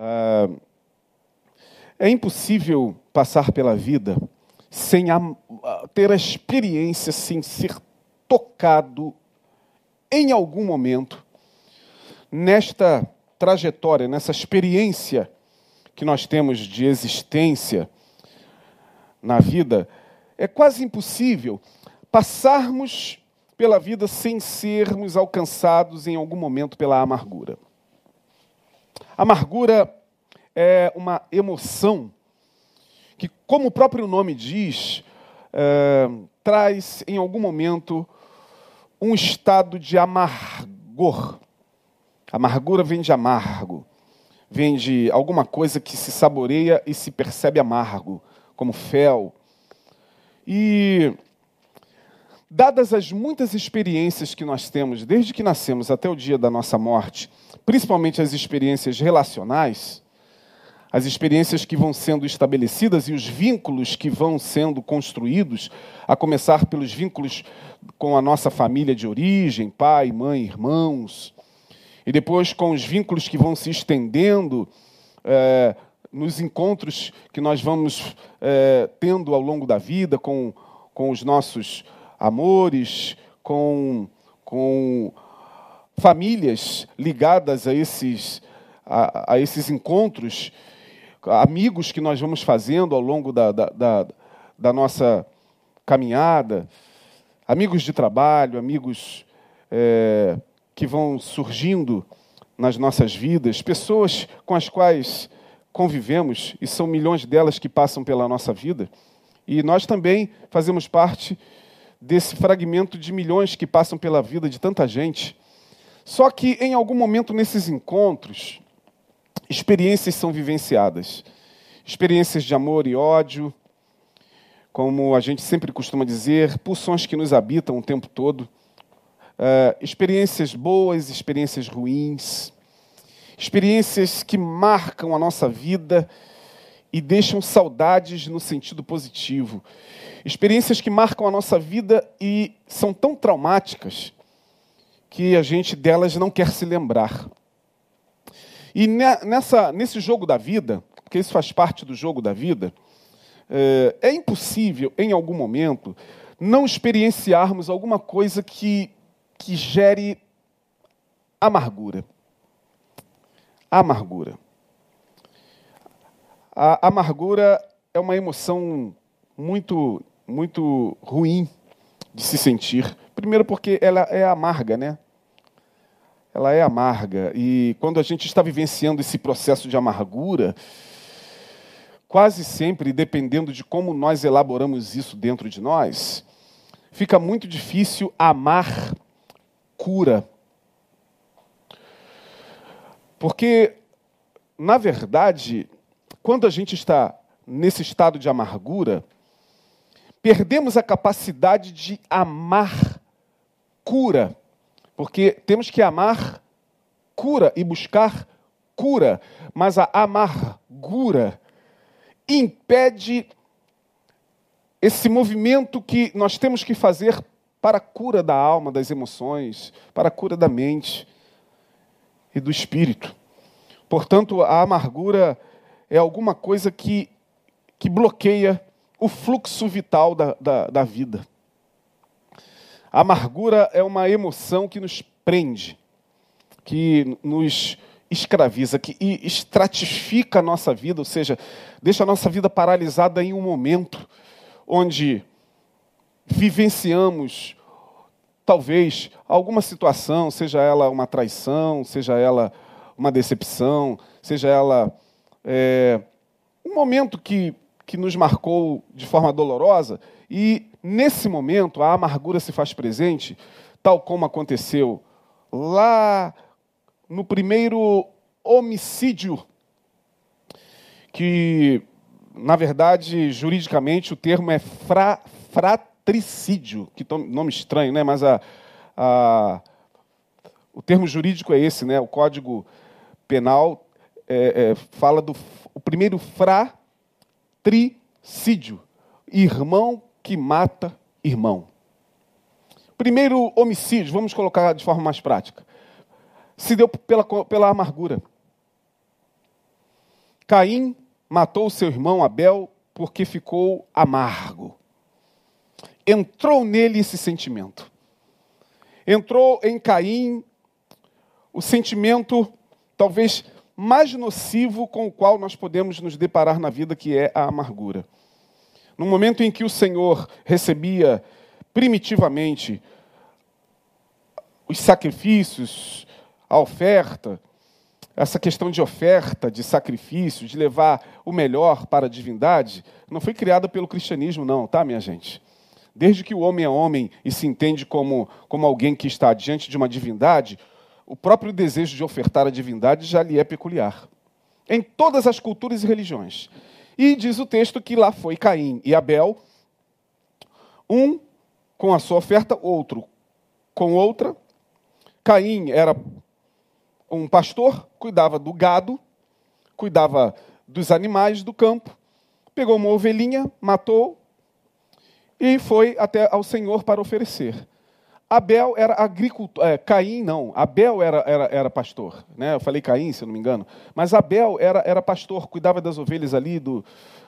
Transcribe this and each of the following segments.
Ah, é impossível passar pela vida sem a, ter a experiência, sem ser tocado em algum momento nesta trajetória, nessa experiência que nós temos de existência na vida, é quase impossível passarmos pela vida sem sermos alcançados em algum momento pela amargura. Amargura é uma emoção que, como o próprio nome diz, é, traz em algum momento um estado de amargor. Amargura vem de amargo, vem de alguma coisa que se saboreia e se percebe amargo, como fel. E dadas as muitas experiências que nós temos desde que nascemos até o dia da nossa morte, principalmente as experiências relacionais, as experiências que vão sendo estabelecidas e os vínculos que vão sendo construídos, a começar pelos vínculos com a nossa família de origem, pai, mãe, irmãos, e depois com os vínculos que vão se estendendo é, nos encontros que nós vamos é, tendo ao longo da vida com, com os nossos amores, com, com famílias ligadas a esses, a, a, esses encontros, amigos que nós vamos fazendo ao longo da, da, da, da nossa caminhada, amigos de trabalho, amigos é, que vão surgindo nas nossas vidas, pessoas com as quais convivemos, e são milhões delas que passam pela nossa vida, e nós também fazemos parte desse fragmento de milhões que passam pela vida de tanta gente. Só que em algum momento nesses encontros, experiências são vivenciadas. Experiências de amor e ódio, como a gente sempre costuma dizer, pulsões que nos habitam o tempo todo. Uh, experiências boas, experiências ruins, experiências que marcam a nossa vida e deixam saudades no sentido positivo. Experiências que marcam a nossa vida e são tão traumáticas que a gente delas não quer se lembrar. E nessa, nesse jogo da vida, porque isso faz parte do jogo da vida, é, é impossível, em algum momento, não experienciarmos alguma coisa que, que gere amargura. Amargura. A amargura é uma emoção muito, muito ruim de se sentir. Primeiro porque ela é amarga, né? Ela é amarga e quando a gente está vivenciando esse processo de amargura, quase sempre, dependendo de como nós elaboramos isso dentro de nós, fica muito difícil amar cura. Porque, na verdade, quando a gente está nesse estado de amargura, perdemos a capacidade de amar cura, porque temos que amar cura e buscar cura, mas a amargura impede esse movimento que nós temos que fazer para a cura da alma, das emoções, para a cura da mente e do espírito. Portanto, a amargura é alguma coisa que, que bloqueia o fluxo vital da, da, da vida. A amargura é uma emoção que nos prende, que nos escraviza, que estratifica a nossa vida, ou seja, deixa a nossa vida paralisada em um momento onde vivenciamos talvez alguma situação, seja ela uma traição, seja ela uma decepção, seja ela é, um momento que, que nos marcou de forma dolorosa, e nesse momento a amargura se faz presente, tal como aconteceu lá no primeiro homicídio, que, na verdade, juridicamente o termo é fra, fratricídio, que nome estranho, né? mas a, a, o termo jurídico é esse, né? o Código Penal é, é, fala do o primeiro fratricídio, irmão que mata irmão. Primeiro homicídio, vamos colocar de forma mais prática, se deu pela, pela amargura. Caim matou seu irmão Abel porque ficou amargo. Entrou nele esse sentimento. Entrou em Caim o sentimento talvez mais nocivo com o qual nós podemos nos deparar na vida, que é a amargura. No momento em que o Senhor recebia primitivamente os sacrifícios, a oferta, essa questão de oferta, de sacrifício, de levar o melhor para a divindade, não foi criada pelo cristianismo, não, tá, minha gente? Desde que o homem é homem e se entende como, como alguém que está diante de uma divindade, o próprio desejo de ofertar a divindade já lhe é peculiar. Em todas as culturas e religiões. E diz o texto que lá foi Caim e Abel, um com a sua oferta, outro com outra. Caim era um pastor, cuidava do gado, cuidava dos animais do campo, pegou uma ovelhinha, matou e foi até ao Senhor para oferecer. Abel era agricultor, é, Caim não, Abel era, era, era pastor, né? eu falei Caim, se não me engano, mas Abel era, era pastor, cuidava das ovelhas ali, do,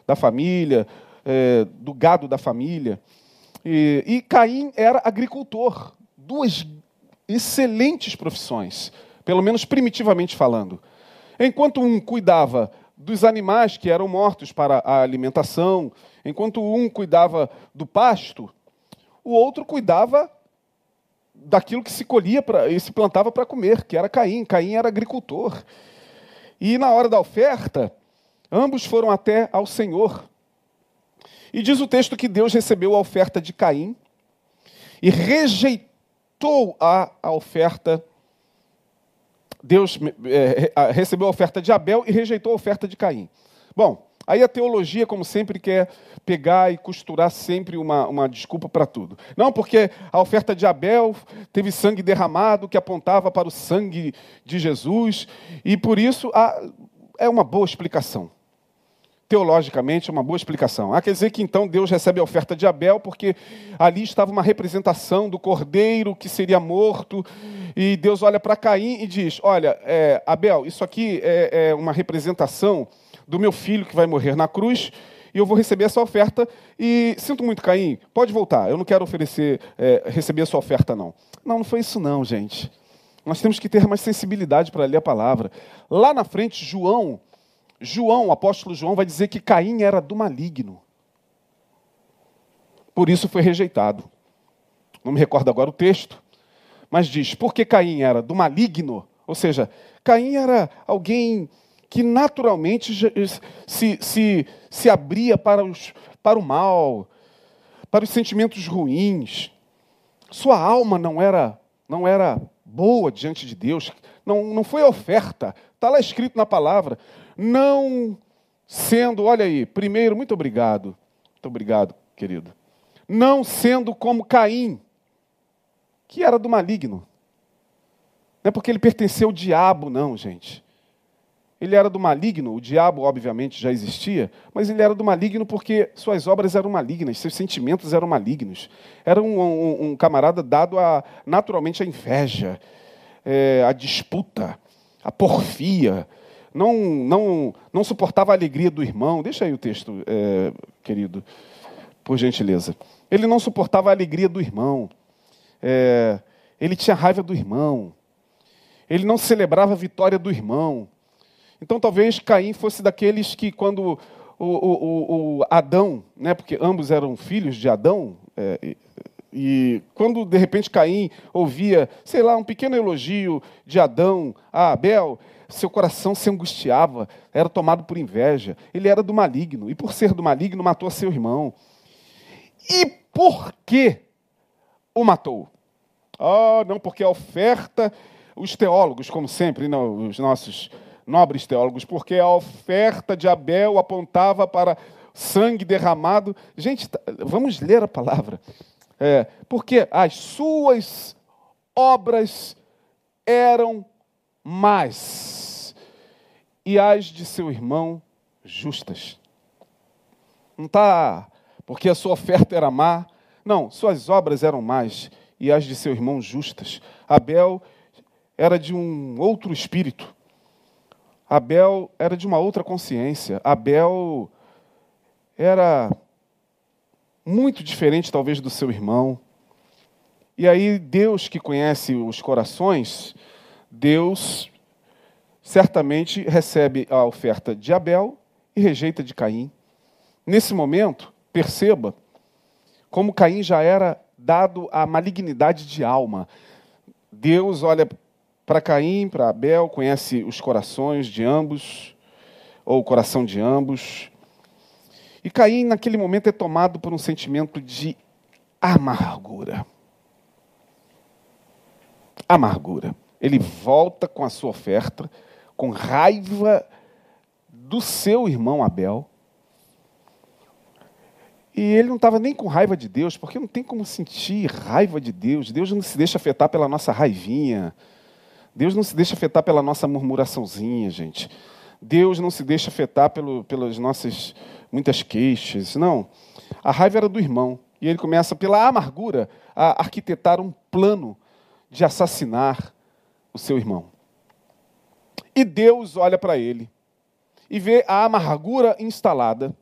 da família, é, do gado da família, e, e Caim era agricultor, duas excelentes profissões, pelo menos primitivamente falando. Enquanto um cuidava dos animais que eram mortos para a alimentação, enquanto um cuidava do pasto, o outro cuidava daquilo que se colhia pra, e se plantava para comer, que era Caim. Caim era agricultor. E na hora da oferta, ambos foram até ao Senhor. E diz o texto que Deus recebeu a oferta de Caim e rejeitou a, a oferta Deus é, recebeu a oferta de Abel e rejeitou a oferta de Caim. Bom, aí a teologia, como sempre, quer pegar e costurar sempre uma, uma desculpa para tudo. Não, porque a oferta de Abel teve sangue derramado que apontava para o sangue de Jesus, e por isso é uma boa explicação teologicamente, é uma boa explicação. Ah, quer dizer que então Deus recebe a oferta de Abel, porque ali estava uma representação do cordeiro que seria morto, e Deus olha para Caim e diz: Olha, é, Abel, isso aqui é, é uma representação do meu filho que vai morrer na cruz, e eu vou receber essa oferta. E sinto muito, Caim, pode voltar. Eu não quero oferecer, é, receber a sua oferta, não. Não, não foi isso, não, gente. Nós temos que ter mais sensibilidade para ler a palavra. Lá na frente, João João, o apóstolo João, vai dizer que Caim era do maligno. Por isso foi rejeitado. Não me recordo agora o texto, mas diz: porque Caim era do maligno, ou seja, Caim era alguém que naturalmente se, se, se abria para, os, para o mal, para os sentimentos ruins. Sua alma não era, não era boa diante de Deus, não, não foi oferta, está lá escrito na palavra não sendo, olha aí, primeiro, muito obrigado, muito obrigado, querido, não sendo como Caim, que era do maligno. Não é porque ele pertenceu ao diabo, não, gente. Ele era do maligno, o diabo, obviamente, já existia, mas ele era do maligno porque suas obras eram malignas, seus sentimentos eram malignos. Era um, um, um camarada dado a, naturalmente à inveja, é, à disputa, à porfia, não, não, não suportava a alegria do irmão. Deixa aí o texto, é, querido, por gentileza. Ele não suportava a alegria do irmão. É, ele tinha raiva do irmão. Ele não celebrava a vitória do irmão. Então talvez Caim fosse daqueles que, quando o, o, o Adão, né, porque ambos eram filhos de Adão, é, e quando de repente Caim ouvia, sei lá, um pequeno elogio de Adão a Abel, seu coração se angustiava, era tomado por inveja. Ele era do maligno, e por ser do maligno, matou seu irmão. E por que o matou? Ah, não, porque a oferta, os teólogos, como sempre, não, os nossos nobres teólogos, porque a oferta de Abel apontava para sangue derramado. Gente, tá, vamos ler a palavra. É, porque as suas obras eram mais e as de seu irmão justas. Não está porque a sua oferta era má. Não, suas obras eram más e as de seu irmão justas. Abel era de um outro espírito. Abel era de uma outra consciência. Abel era muito diferente, talvez, do seu irmão. E aí, Deus que conhece os corações, Deus certamente recebe a oferta de Abel e rejeita de Caim. Nesse momento, perceba como Caim já era dado a malignidade de alma. Deus olha para Caim, para Abel, conhece os corações de ambos, ou o coração de ambos. E Caim, naquele momento, é tomado por um sentimento de amargura. Amargura. Ele volta com a sua oferta, com raiva do seu irmão Abel. E ele não estava nem com raiva de Deus, porque não tem como sentir raiva de Deus. Deus não se deixa afetar pela nossa raivinha. Deus não se deixa afetar pela nossa murmuraçãozinha, gente. Deus não se deixa afetar pelo, pelas nossas muitas queixas. Não. A raiva era do irmão. E ele começa, pela amargura, a arquitetar um plano de assassinar o seu irmão. E Deus olha para ele e vê a amargura instalada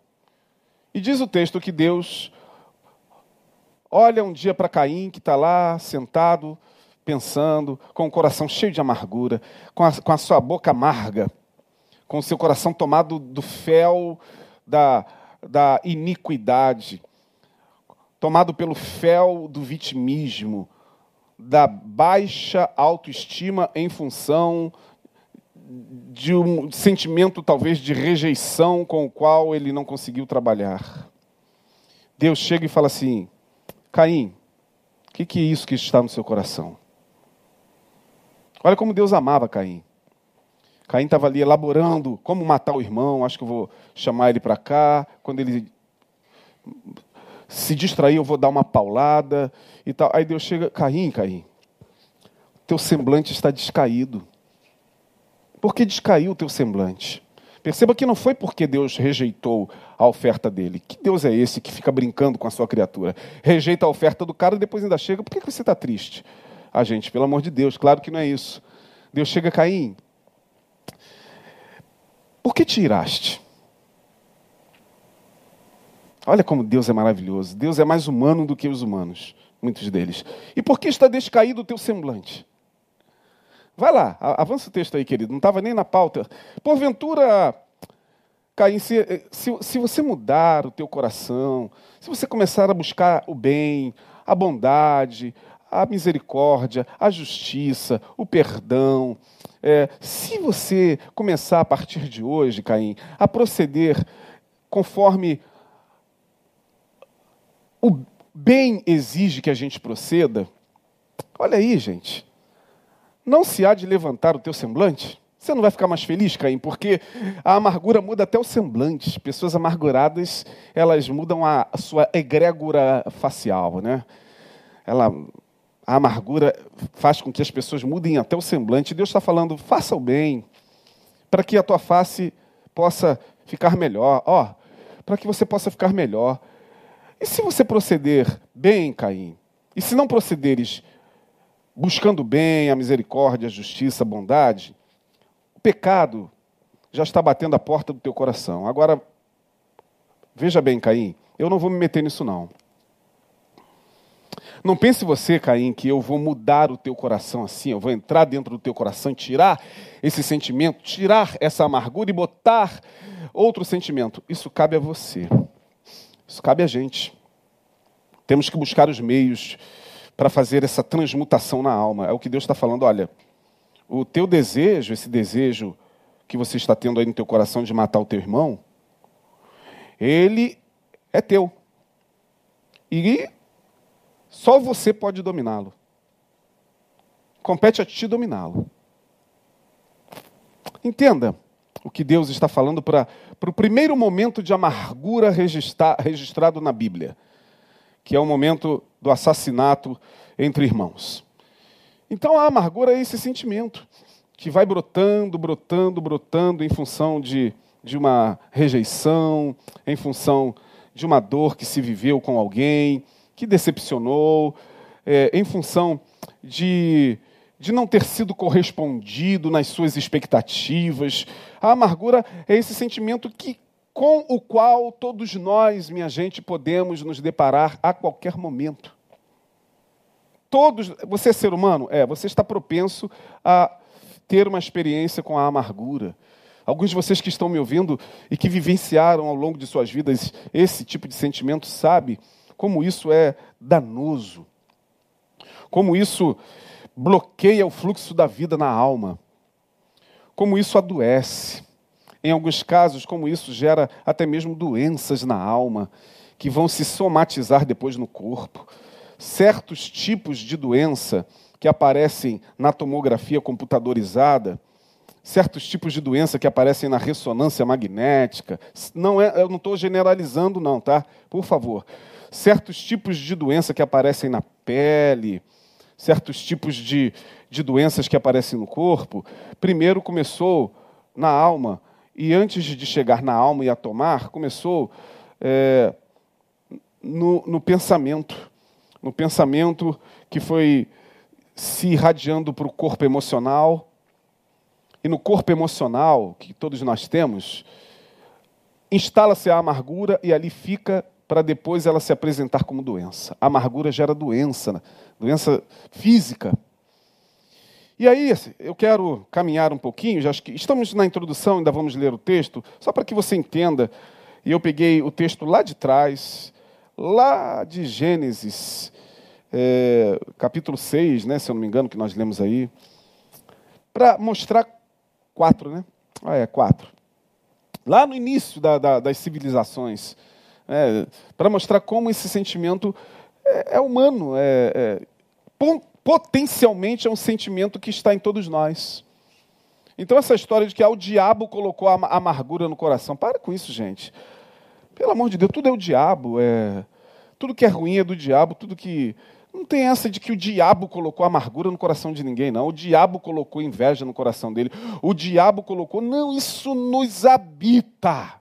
e diz o texto que Deus olha um dia para Caim, que está lá sentado, pensando, com o coração cheio de amargura, com a, com a sua boca amarga, com o seu coração tomado do fel da, da iniquidade, tomado pelo fel do vitimismo, da baixa autoestima em função de um sentimento talvez de rejeição com o qual ele não conseguiu trabalhar. Deus chega e fala assim: Caim, o que, que é isso que está no seu coração? Olha como Deus amava Caim. Caim estava ali elaborando como matar o irmão, acho que eu vou chamar ele para cá. Quando ele se distrair, eu vou dar uma paulada e tal. Aí Deus chega, Caim, Caim, teu semblante está descaído. Por que descaiu o teu semblante? Perceba que não foi porque Deus rejeitou a oferta dele. Que Deus é esse que fica brincando com a sua criatura? Rejeita a oferta do cara e depois ainda chega. Por que você está triste? Ah, gente, pelo amor de Deus, claro que não é isso. Deus chega, Caim. Por que te iraste? Olha como Deus é maravilhoso. Deus é mais humano do que os humanos, muitos deles. E por que está descaído o teu semblante? Vai lá, avança o texto aí, querido. Não estava nem na pauta. Porventura, Caim, se, se, se você mudar o teu coração, se você começar a buscar o bem, a bondade, a misericórdia, a justiça, o perdão. É, se você começar a partir de hoje, Caim, a proceder conforme o bem exige que a gente proceda, olha aí, gente não se há de levantar o teu semblante? Você não vai ficar mais feliz, Caim? Porque a amargura muda até o semblante. Pessoas amarguradas, elas mudam a, sua egrégora facial, né? Ela, a amargura faz com que as pessoas mudem até o semblante. Deus está falando, faça o bem, para que a tua face possa ficar melhor. Ó, oh, para que você possa ficar melhor. E se você proceder bem, Caim? E se não procederes buscando bem, a misericórdia, a justiça, a bondade, o pecado já está batendo a porta do teu coração. Agora, veja bem, Caim, eu não vou me meter nisso não. Não pense você, Caim, que eu vou mudar o teu coração assim, eu vou entrar dentro do teu coração, tirar esse sentimento, tirar essa amargura e botar outro sentimento. Isso cabe a você. Isso cabe a gente. Temos que buscar os meios para fazer essa transmutação na alma. É o que Deus está falando. Olha, o teu desejo, esse desejo que você está tendo aí no teu coração de matar o teu irmão, ele é teu. E só você pode dominá-lo. Compete a ti dominá-lo. Entenda o que Deus está falando para o primeiro momento de amargura registra, registrado na Bíblia que é o momento do assassinato entre irmãos. Então a amargura é esse sentimento que vai brotando, brotando, brotando em função de, de uma rejeição, em função de uma dor que se viveu com alguém, que decepcionou, é, em função de, de não ter sido correspondido nas suas expectativas. A amargura é esse sentimento que com o qual todos nós, minha gente, podemos nos deparar a qualquer momento. Todos, você é ser humano? É, você está propenso a ter uma experiência com a amargura. Alguns de vocês que estão me ouvindo e que vivenciaram ao longo de suas vidas esse tipo de sentimento, sabe como isso é danoso. Como isso bloqueia o fluxo da vida na alma. Como isso adoece. Em alguns casos, como isso gera até mesmo doenças na alma, que vão se somatizar depois no corpo. Certos tipos de doença que aparecem na tomografia computadorizada, certos tipos de doença que aparecem na ressonância magnética. Não é, eu não estou generalizando, não, tá? Por favor. Certos tipos de doença que aparecem na pele, certos tipos de, de doenças que aparecem no corpo. Primeiro começou na alma, e antes de chegar na alma e a tomar, começou é, no, no pensamento. No pensamento que foi se irradiando para o corpo emocional. E no corpo emocional, que todos nós temos, instala-se a amargura e ali fica para depois ela se apresentar como doença. A amargura gera doença, doença física. E aí, assim, eu quero caminhar um pouquinho, já que estamos na introdução, ainda vamos ler o texto, só para que você entenda. E eu peguei o texto lá de trás, lá de Gênesis, é, capítulo 6, né, se eu não me engano, que nós lemos aí, para mostrar quatro, né? Ah, é, quatro. Lá no início da, da, das civilizações, é, para mostrar como esse sentimento é, é humano, é, é potencialmente é um sentimento que está em todos nós. Então, essa história de que ah, o diabo colocou a amargura no coração, para com isso, gente. Pelo amor de Deus, tudo é o diabo. É... Tudo que é ruim é do diabo, tudo que. Não tem essa de que o diabo colocou amargura no coração de ninguém, não. O diabo colocou inveja no coração dele. O diabo colocou. Não, isso nos habita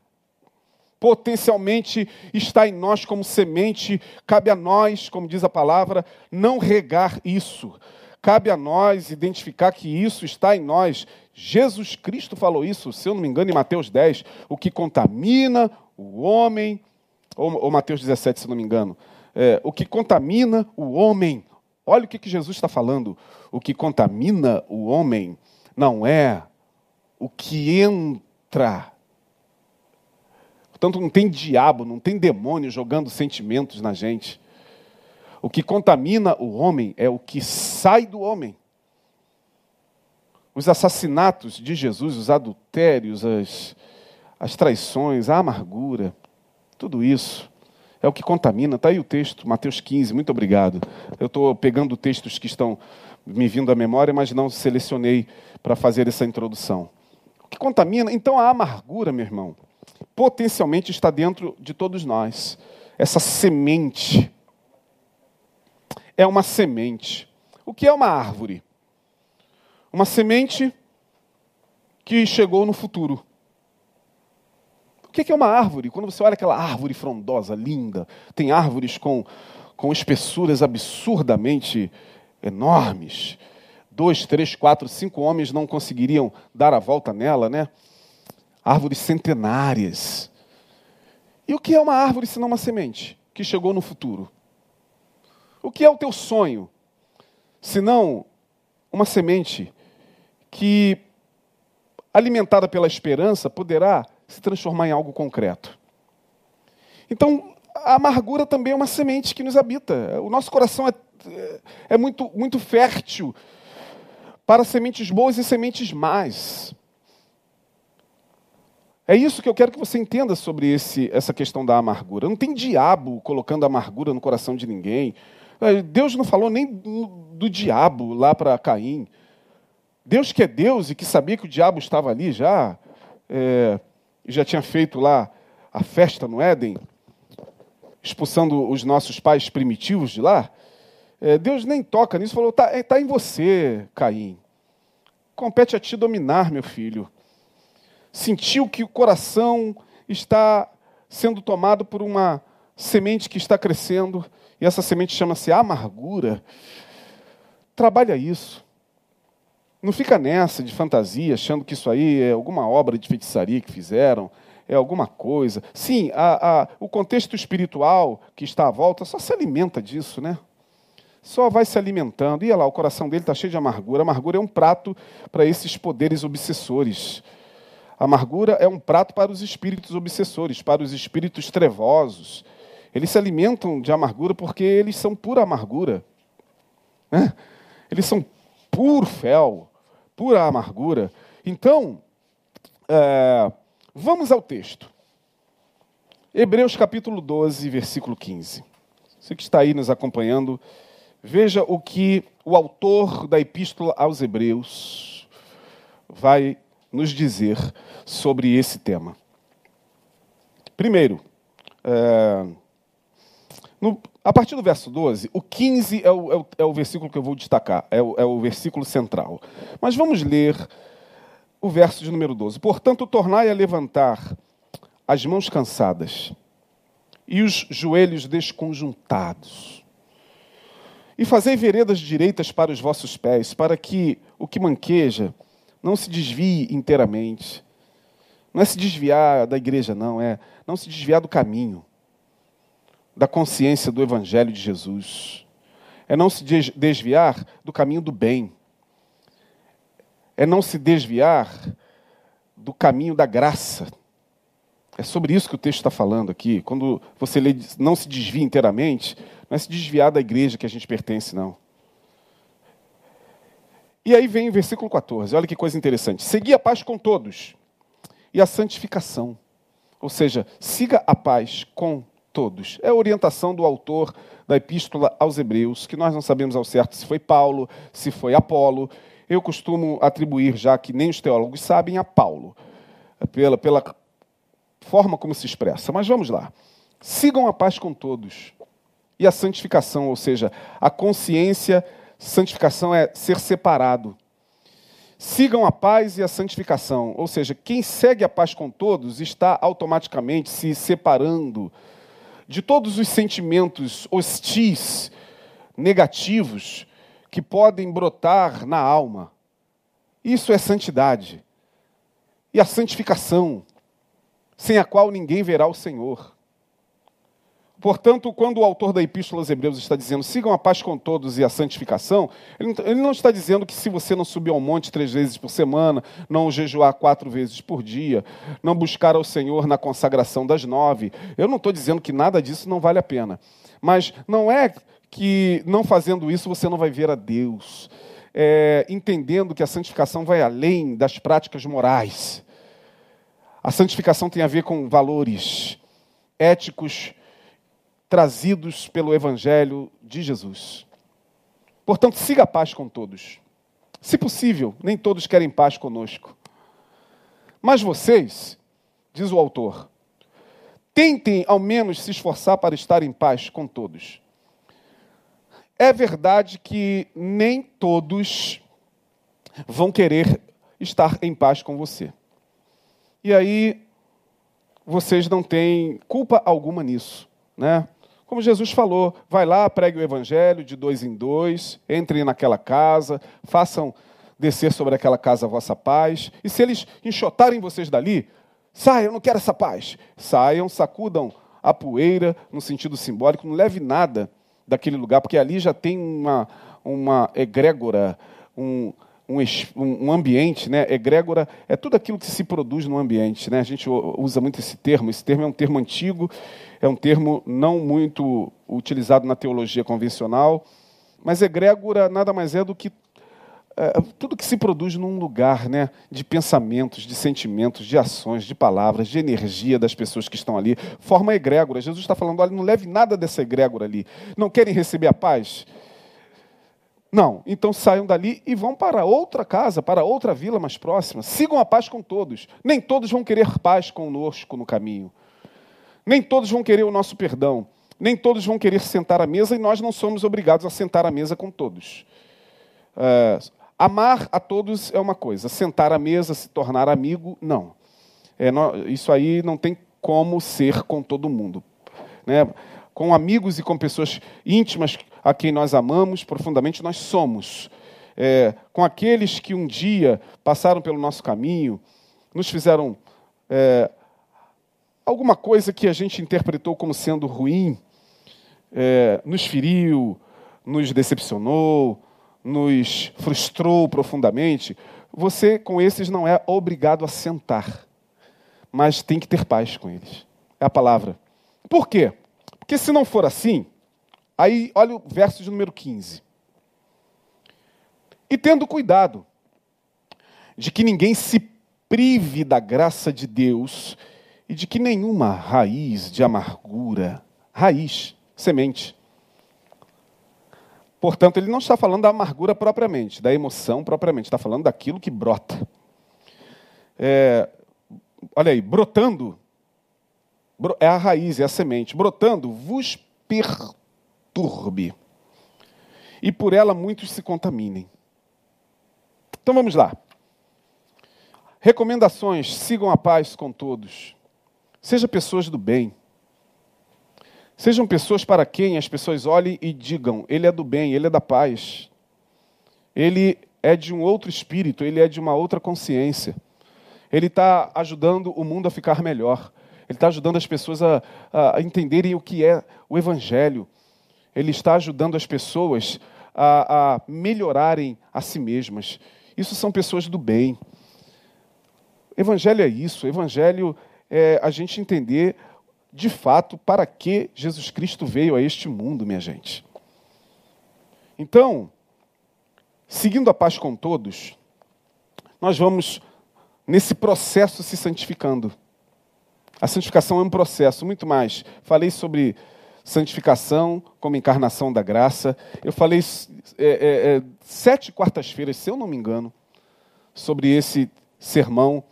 potencialmente está em nós como semente, cabe a nós, como diz a palavra, não regar isso. Cabe a nós identificar que isso está em nós. Jesus Cristo falou isso, se eu não me engano, em Mateus 10, o que contamina o homem, ou, ou Mateus 17, se não me engano, é, o que contamina o homem. Olha o que, que Jesus está falando. O que contamina o homem não é o que entra Portanto, não tem diabo, não tem demônio jogando sentimentos na gente. O que contamina o homem é o que sai do homem. Os assassinatos de Jesus, os adultérios, as, as traições, a amargura, tudo isso é o que contamina. Está aí o texto, Mateus 15, muito obrigado. Eu estou pegando textos que estão me vindo à memória, mas não selecionei para fazer essa introdução. O que contamina? Então a amargura, meu irmão, potencialmente está dentro de todos nós. Essa semente. É uma semente. O que é uma árvore? Uma semente que chegou no futuro. O que é uma árvore? Quando você olha aquela árvore frondosa, linda, tem árvores com, com espessuras absurdamente enormes. Dois, três, quatro, cinco homens não conseguiriam dar a volta nela, né? Árvores centenárias. E o que é uma árvore senão uma semente que chegou no futuro? O que é o teu sonho senão uma semente que, alimentada pela esperança, poderá se transformar em algo concreto? Então, a amargura também é uma semente que nos habita. O nosso coração é, é muito, muito fértil para sementes boas e sementes más. É isso que eu quero que você entenda sobre esse, essa questão da amargura. Não tem diabo colocando amargura no coração de ninguém. É, Deus não falou nem do diabo lá para Caim. Deus que é Deus e que sabia que o diabo estava ali já, é, já tinha feito lá a festa no Éden, expulsando os nossos pais primitivos de lá. É, Deus nem toca nisso, falou: está é, tá em você, Caim. Compete a ti dominar, meu filho sentiu que o coração está sendo tomado por uma semente que está crescendo, e essa semente chama-se amargura. Trabalha isso. Não fica nessa de fantasia, achando que isso aí é alguma obra de feitiçaria que fizeram, é alguma coisa. Sim, a, a, o contexto espiritual que está à volta só se alimenta disso, né? Só vai se alimentando. E olha lá, o coração dele está cheio de amargura. A amargura é um prato para esses poderes obsessores. Amargura é um prato para os espíritos obsessores, para os espíritos trevosos. Eles se alimentam de amargura porque eles são pura amargura. Né? Eles são puro fel, pura amargura. Então, é, vamos ao texto. Hebreus capítulo 12, versículo 15. Você que está aí nos acompanhando, veja o que o autor da epístola aos Hebreus vai nos dizer sobre esse tema. Primeiro, é, no, a partir do verso 12, o 15 é o, é o, é o versículo que eu vou destacar, é o, é o versículo central. Mas vamos ler o verso de número 12. Portanto, tornai a levantar as mãos cansadas e os joelhos desconjuntados. E fazei veredas direitas para os vossos pés, para que o que manqueja não se desvie inteiramente. Não é se desviar da igreja, não, é não se desviar do caminho, da consciência do Evangelho de Jesus. É não se desviar do caminho do bem. É não se desviar do caminho da graça. É sobre isso que o texto está falando aqui. Quando você lê, não se desvia inteiramente, não é se desviar da igreja que a gente pertence, não. E aí vem o versículo 14, olha que coisa interessante. Segui a paz com todos e a santificação. Ou seja, siga a paz com todos. É a orientação do autor da epístola aos Hebreus, que nós não sabemos ao certo se foi Paulo, se foi Apolo. Eu costumo atribuir, já que nem os teólogos sabem, a Paulo, pela, pela forma como se expressa. Mas vamos lá. Sigam a paz com todos e a santificação, ou seja, a consciência santificação é ser separado. Sigam a paz e a santificação, ou seja, quem segue a paz com todos está automaticamente se separando de todos os sentimentos hostis, negativos, que podem brotar na alma. Isso é santidade. E a santificação, sem a qual ninguém verá o Senhor. Portanto, quando o autor da Epístola aos Hebreus está dizendo sigam a paz com todos e a santificação, ele não está dizendo que se você não subir ao monte três vezes por semana, não jejuar quatro vezes por dia, não buscar ao Senhor na consagração das nove, eu não estou dizendo que nada disso não vale a pena. Mas não é que não fazendo isso você não vai ver a Deus. É, entendendo que a santificação vai além das práticas morais. A santificação tem a ver com valores éticos, trazidos pelo Evangelho de Jesus. Portanto, siga a paz com todos. Se possível, nem todos querem paz conosco. Mas vocês, diz o autor, tentem ao menos se esforçar para estar em paz com todos. É verdade que nem todos vão querer estar em paz com você. E aí, vocês não têm culpa alguma nisso, né? Como Jesus falou, vai lá, pregue o evangelho de dois em dois, entrem naquela casa, façam descer sobre aquela casa a vossa paz. E se eles enxotarem vocês dali, saiam, não quero essa paz. Saiam, sacudam a poeira, no sentido simbólico, não leve nada daquele lugar, porque ali já tem uma, uma egrégora, um, um, um ambiente, né? Egrégora é tudo aquilo que se produz no ambiente, né? A gente usa muito esse termo. Esse termo é um termo antigo é um termo não muito utilizado na teologia convencional, mas egrégora nada mais é do que é, tudo que se produz num lugar né, de pensamentos, de sentimentos, de ações, de palavras, de energia das pessoas que estão ali, forma egrégora. Jesus está falando: olha, não leve nada dessa egrégora ali. Não querem receber a paz? Não, então saiam dali e vão para outra casa, para outra vila mais próxima. Sigam a paz com todos. Nem todos vão querer paz conosco no caminho. Nem todos vão querer o nosso perdão. Nem todos vão querer sentar à mesa e nós não somos obrigados a sentar à mesa com todos. É, amar a todos é uma coisa, sentar à mesa, se tornar amigo, não. É, isso aí não tem como ser com todo mundo. Né? Com amigos e com pessoas íntimas a quem nós amamos profundamente, nós somos. é, com aqueles que um dia passaram pelo nosso caminho, nos fizeram é, alguma coisa que a gente interpretou como sendo ruim, é, nos feriu, nos decepcionou, nos frustrou profundamente, você com esses não é obrigado a sentar, mas tem que ter paz com eles. É a palavra. Por quê? Porque se não for assim, aí olha o verso de número 15. E tendo cuidado de que ninguém se prive da graça de Deus e de que nenhuma raiz de amargura, raiz, semente. Portanto, ele não está falando da amargura propriamente, da emoção propriamente, está falando daquilo que brota. É, olha aí, brotando, é a raiz, é a semente. Brotando, vos perturbe. E por ela muitos se contaminem. Então vamos lá. Recomendações: sigam a paz com todos. Sejam pessoas do bem. Sejam pessoas para quem as pessoas olhem e digam: Ele é do bem, ele é da paz. Ele é de um outro espírito, ele é de uma outra consciência. Ele está ajudando o mundo a ficar melhor. Ele está ajudando as pessoas a, a, entenderem o que é o Evangelho. Ele está ajudando as pessoas a, a melhorarem a si mesmas. Isso são pessoas do bem. Evangelho é isso. Evangelho é a gente entender de fato para que Jesus Cristo veio a este mundo, minha gente. Então, seguindo a paz com todos, nós vamos nesse processo se santificando. A santificação é um processo, muito mais. Falei sobre santificação como encarnação da graça. Eu falei é, é, é, sete quartas-feiras, se eu não me engano, sobre esse sermão,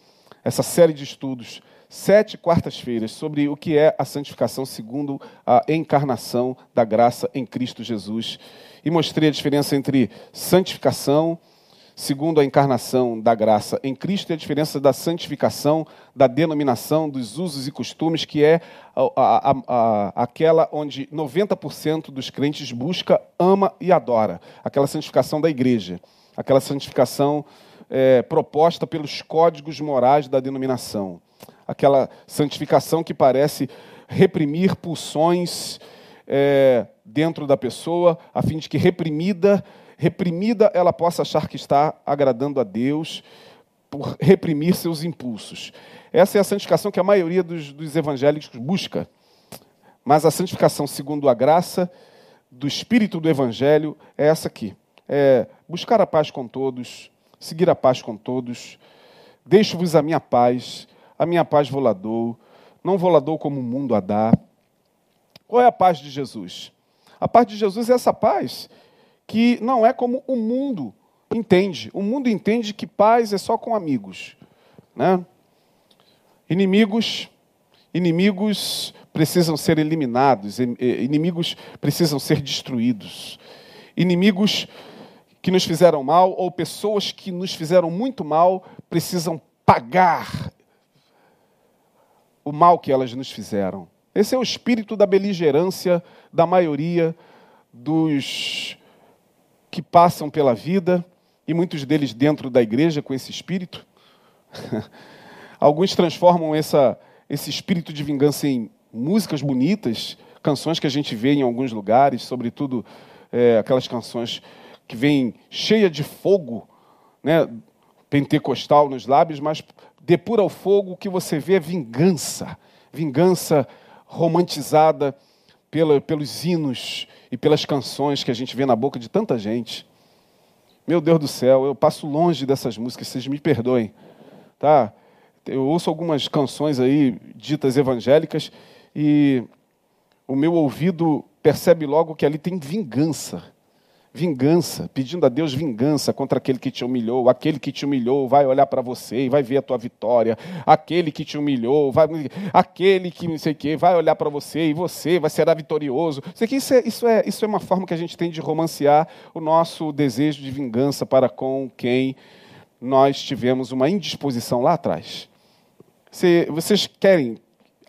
essa série de estudos. Sete quartas-feiras sobre o que é a santificação segundo a encarnação da graça em Cristo Jesus. E mostrei a diferença entre santificação segundo a encarnação da graça em Cristo, e a diferença da santificação, da denominação, dos usos e costumes, que é a, a, a, aquela onde 90% dos crentes busca, ama e adora. Aquela santificação da igreja, aquela santificação é, proposta pelos códigos morais da denominação, aquela santificação que parece reprimir pulsões é, dentro da pessoa, a fim de que reprimida reprimida, ela possa achar que está agradando a Deus por reprimir seus impulsos. Essa é a santificação que a maioria dos, dos evangélicos busca. Mas a santificação segundo a graça do Espírito do Evangelho é essa aqui: é buscar a paz com todos, seguir a paz com todos. Deixo-vos a minha paz, a minha paz dou, não dou como o mundo a dá. Qual é a paz de Jesus? A paz de Jesus é essa paz que não é como o mundo entende. O mundo entende que paz é só com amigos. Né? Inimigos, inimigos precisam ser eliminados, inimigos precisam ser destruídos. Inimigos que nos fizeram mal ou pessoas que nos fizeram muito mal precisam pagar o mal que elas nos fizeram. Esse é o espírito da beligerância da maioria dos que passam pela vida, e muitos deles dentro da igreja com esse espírito. Alguns transformam essa, esse espírito de vingança em músicas bonitas, canções que a gente vê em alguns lugares, sobretudo é, aquelas canções que vêm cheia de fogo, né, pentecostal nos lábios, mas depura o fogo, o que você vê é vingança, vingança romantizada pela, pelos hinos e pelas canções que a gente vê na boca de tanta gente. Meu Deus do céu, eu passo longe dessas músicas, vocês me perdoem. Tá? Eu ouço algumas canções aí ditas evangélicas e o meu ouvido percebe logo que ali tem vingança vingança, pedindo a Deus vingança contra aquele que te humilhou. Aquele que te humilhou vai olhar para você e vai ver a tua vitória. Aquele que te humilhou, vai, aquele que não sei o quê, vai olhar para você e você vai ser vitorioso. Isso é, isso, é, isso é uma forma que a gente tem de romancear o nosso desejo de vingança para com quem nós tivemos uma indisposição lá atrás. Se vocês querem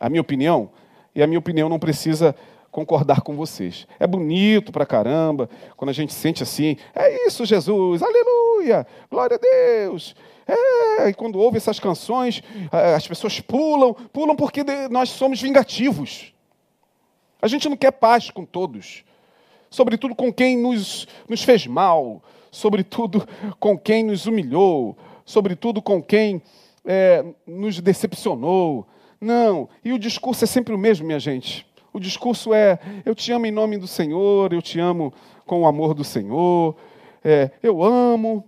a minha opinião, e a minha opinião não precisa concordar com vocês. É bonito pra caramba quando a gente sente assim, é isso, Jesus, aleluia, glória a Deus. É, e quando ouve essas canções, as pessoas pulam, pulam porque nós somos vingativos. A gente não quer paz com todos, sobretudo com quem nos, nos fez mal, sobretudo com quem nos humilhou, sobretudo com quem é, nos decepcionou. Não, e o discurso é sempre o mesmo, minha gente. O discurso é: eu te amo em nome do Senhor, eu te amo com o amor do Senhor, é, eu amo,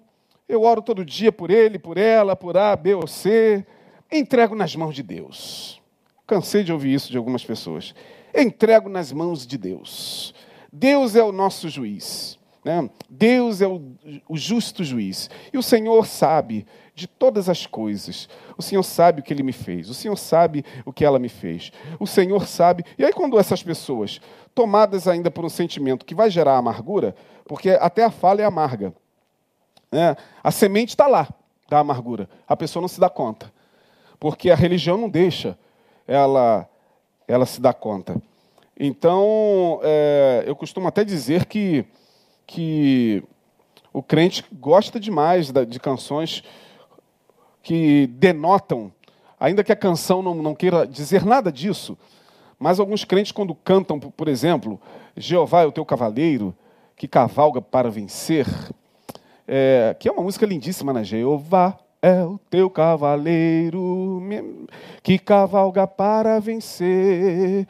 eu oro todo dia por ele, por ela, por A, B ou C. Entrego nas mãos de Deus. Cansei de ouvir isso de algumas pessoas. Entrego nas mãos de Deus. Deus é o nosso juiz. Né? Deus é o, o justo juiz. E o Senhor sabe de todas as coisas. O Senhor sabe o que ele me fez. O Senhor sabe o que ela me fez. O Senhor sabe. E aí, quando essas pessoas, tomadas ainda por um sentimento que vai gerar amargura, porque até a fala é amarga, né? a semente está lá, da amargura. A pessoa não se dá conta. Porque a religião não deixa ela, ela se dar conta. Então, é, eu costumo até dizer que, que o crente gosta demais de canções que denotam, ainda que a canção não, não queira dizer nada disso, mas alguns crentes, quando cantam, por exemplo, Jeová é o teu cavaleiro, que cavalga para vencer, é, que é uma música lindíssima, né? Jeová é o teu cavaleiro, que cavalga para vencer,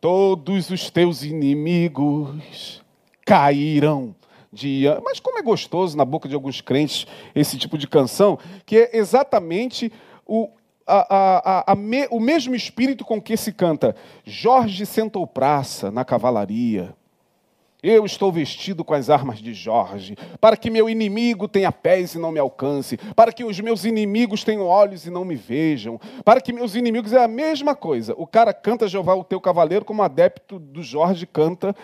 todos os teus inimigos cairão dia. Mas como é gostoso na boca de alguns crentes esse tipo de canção, que é exatamente o, a, a, a, me, o mesmo espírito com que se canta Jorge sentou praça na cavalaria. Eu estou vestido com as armas de Jorge, para que meu inimigo tenha pés e não me alcance, para que os meus inimigos tenham olhos e não me vejam, para que meus inimigos é a mesma coisa. O cara canta Jeová, o teu cavaleiro, como adepto do Jorge canta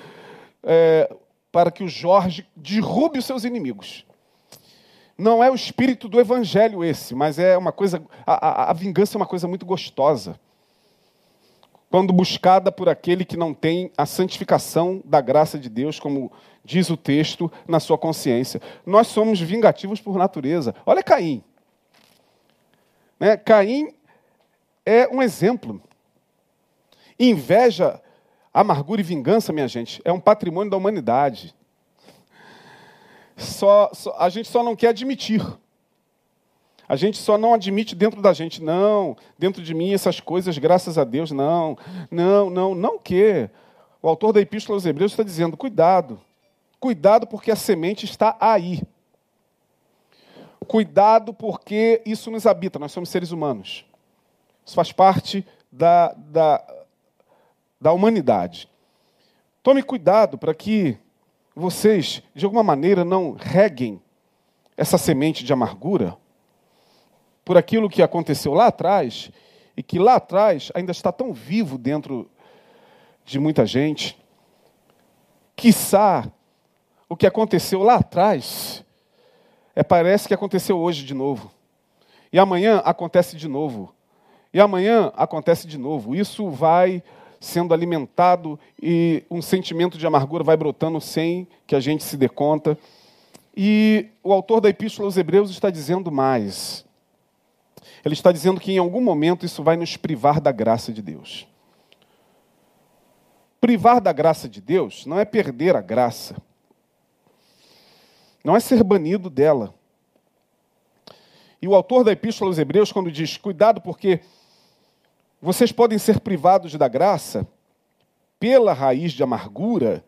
é, para que o Jorge derrube os seus inimigos. Não é o espírito do evangelho esse, mas é uma coisa. A, a, a vingança é uma coisa muito gostosa. Quando buscada por aquele que não tem a santificação da graça de Deus, como diz o texto, na sua consciência. Nós somos vingativos por natureza. Olha Caim. Né? Caim é um exemplo. Inveja Amargura e vingança, minha gente, é um patrimônio da humanidade. Só, só, a gente só não quer admitir. A gente só não admite dentro da gente, não, dentro de mim essas coisas, graças a Deus, não, não, não, não que. O autor da Epístola aos Hebreus está dizendo: cuidado, cuidado porque a semente está aí. Cuidado porque isso nos habita, nós somos seres humanos. Isso faz parte da, da, da humanidade. Tome cuidado para que vocês, de alguma maneira, não reguem essa semente de amargura por aquilo que aconteceu lá atrás e que lá atrás ainda está tão vivo dentro de muita gente. Quiçá o que aconteceu lá atrás é parece que aconteceu hoje de novo. E amanhã acontece de novo. E amanhã acontece de novo. Isso vai sendo alimentado e um sentimento de amargura vai brotando sem que a gente se dê conta. E o autor da Epístola aos Hebreus está dizendo mais. Ele está dizendo que em algum momento isso vai nos privar da graça de Deus. Privar da graça de Deus não é perder a graça, não é ser banido dela. E o autor da Epístola aos Hebreus, quando diz: cuidado, porque vocês podem ser privados da graça pela raiz de amargura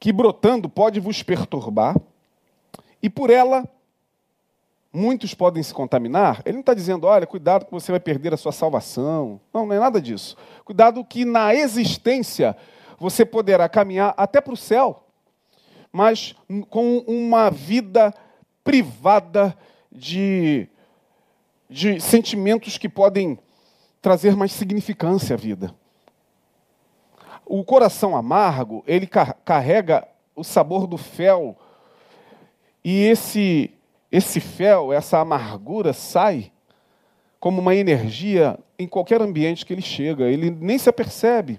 que brotando pode vos perturbar, e por ela muitos podem se contaminar. Ele não está dizendo, olha, cuidado que você vai perder a sua salvação. Não, não é nada disso. Cuidado que na existência você poderá caminhar até para o céu, mas com uma vida privada de, de sentimentos que podem trazer mais significância à vida. O coração amargo, ele carrega o sabor do fel. E esse esse fel, essa amargura sai como uma energia em qualquer ambiente que ele chega, ele nem se apercebe.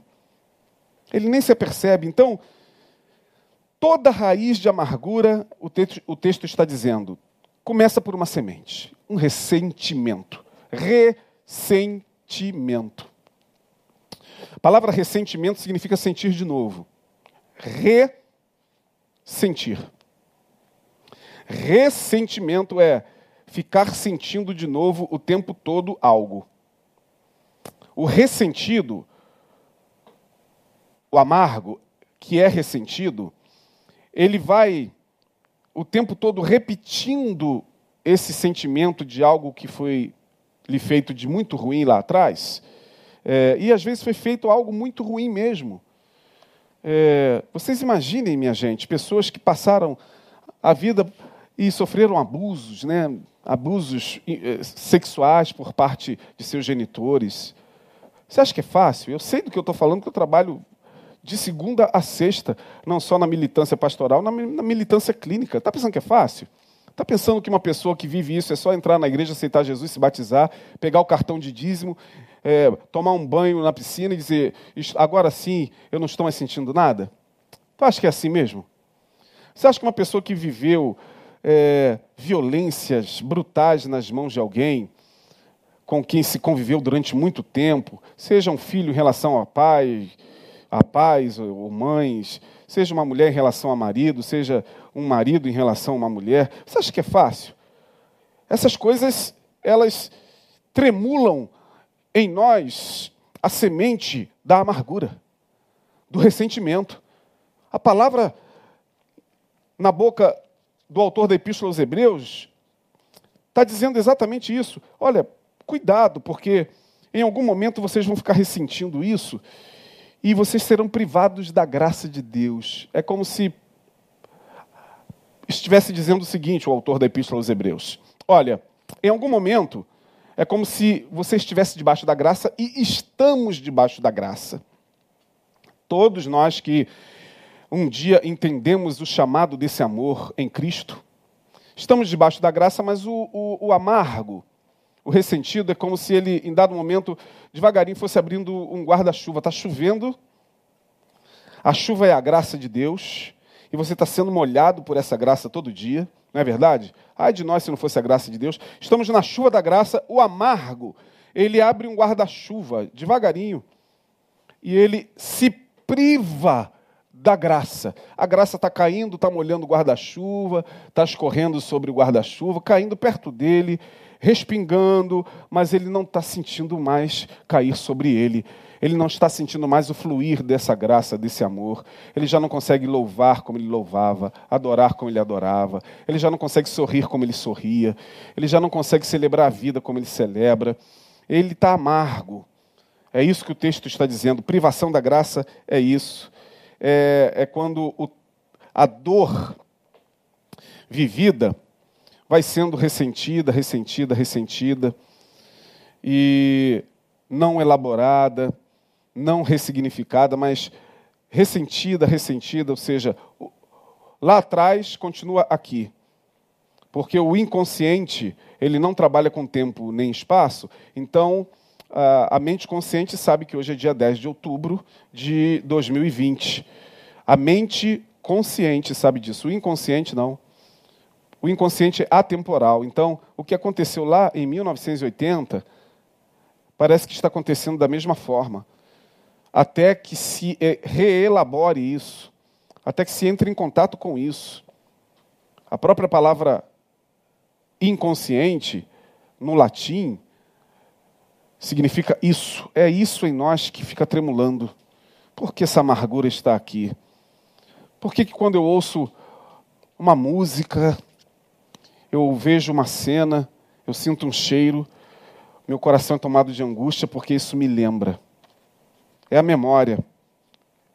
Ele nem se apercebe. Então, toda raiz de amargura, o texto, o texto está dizendo, começa por uma semente, um ressentimento. Ressentimento. A palavra ressentimento significa sentir de novo. Ressentir. Ressentimento é ficar sentindo de novo o tempo todo algo. O ressentido, o amargo, que é ressentido, ele vai o tempo todo repetindo esse sentimento de algo que foi lhe feito de muito ruim lá atrás. É, e às vezes foi feito algo muito ruim mesmo. É, vocês imaginem, minha gente, pessoas que passaram a vida e sofreram abusos, né? abusos eh, sexuais por parte de seus genitores. Você acha que é fácil? Eu sei do que eu estou falando, porque eu trabalho de segunda a sexta, não só na militância pastoral, na, militância clínica. Está pensando que é fácil? Está pensando que uma pessoa que vive isso é só entrar na igreja, aceitar Jesus, se batizar, pegar o cartão de dízimo, é, tomar um banho na piscina e dizer, agora sim, eu não estou mais sentindo nada? Tu acha que é assim mesmo? Você acha que uma pessoa que viveu é, violências brutais nas mãos de alguém com quem se conviveu durante muito tempo, seja um filho em relação a pai, a pais ou mães, seja uma mulher em relação a marido, seja um marido em relação a uma mulher. Você acha que é fácil? Essas coisas, elas tremulam em nós a semente da amargura, do ressentimento. A palavra na boca do autor da Epístola aos Hebreus está dizendo exatamente isso. Olha, cuidado, porque em algum momento vocês vão ficar ressentindo isso e vocês serão privados da graça de Deus. É como se estivesse dizendo o seguinte, o autor da Epístola aos Hebreus: Olha, em algum momento é como se você estivesse debaixo da graça e estamos debaixo da graça. Todos nós que um dia entendemos o chamado desse amor em Cristo. Estamos debaixo da graça, mas o, o, o amargo, o ressentido, é como se ele, em dado momento, devagarinho fosse abrindo um guarda-chuva. Está chovendo, a chuva é a graça de Deus, e você está sendo molhado por essa graça todo dia, não é verdade? Ai de nós se não fosse a graça de Deus. Estamos na chuva da graça, o amargo, ele abre um guarda-chuva devagarinho, e ele se priva da graça. A graça está caindo, está molhando o guarda-chuva, está escorrendo sobre o guarda-chuva, caindo perto dele, respingando, mas ele não está sentindo mais cair sobre ele. Ele não está sentindo mais o fluir dessa graça, desse amor. Ele já não consegue louvar como ele louvava, adorar como ele adorava. Ele já não consegue sorrir como ele sorria. Ele já não consegue celebrar a vida como ele celebra. Ele está amargo. É isso que o texto está dizendo. Privação da graça é isso é, é quando o, a dor vivida vai sendo ressentida, ressentida, ressentida, e não elaborada, não ressignificada, mas ressentida, ressentida, ou seja, lá atrás continua aqui. Porque o inconsciente, ele não trabalha com tempo nem espaço, então a mente consciente sabe que hoje é dia 10 de outubro de 2020. A mente consciente sabe disso, o inconsciente não. O inconsciente é atemporal. Então, o que aconteceu lá em 1980 parece que está acontecendo da mesma forma. Até que se reelabore isso, até que se entre em contato com isso. A própria palavra inconsciente, no latim, significa isso. É isso em nós que fica tremulando. Por que essa amargura está aqui? Por que, que quando eu ouço uma música, eu vejo uma cena, eu sinto um cheiro, meu coração é tomado de angústia porque isso me lembra. É a memória.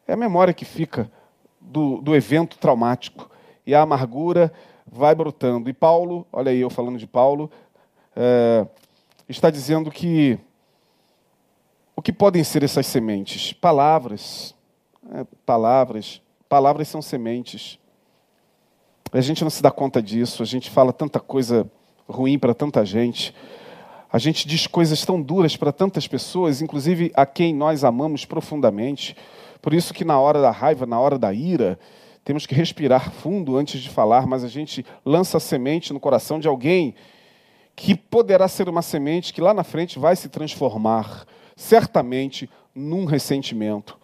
É a memória que fica do, do evento traumático. E a amargura vai brotando. E Paulo, olha aí eu falando de Paulo, é, está dizendo que o que podem ser essas sementes? Palavras. É, palavras. Palavras são sementes. A gente não se dá conta disso, a gente fala tanta coisa ruim para tanta gente. A gente diz coisas tão duras para tantas pessoas, inclusive a quem nós amamos profundamente, Por isso que na hora da raiva, na hora da ira, temos que respirar fundo antes de falar, mas a gente lança a semente no coração de alguém que poderá ser uma semente que lá na frente vai se transformar, certamente, num ressentimento,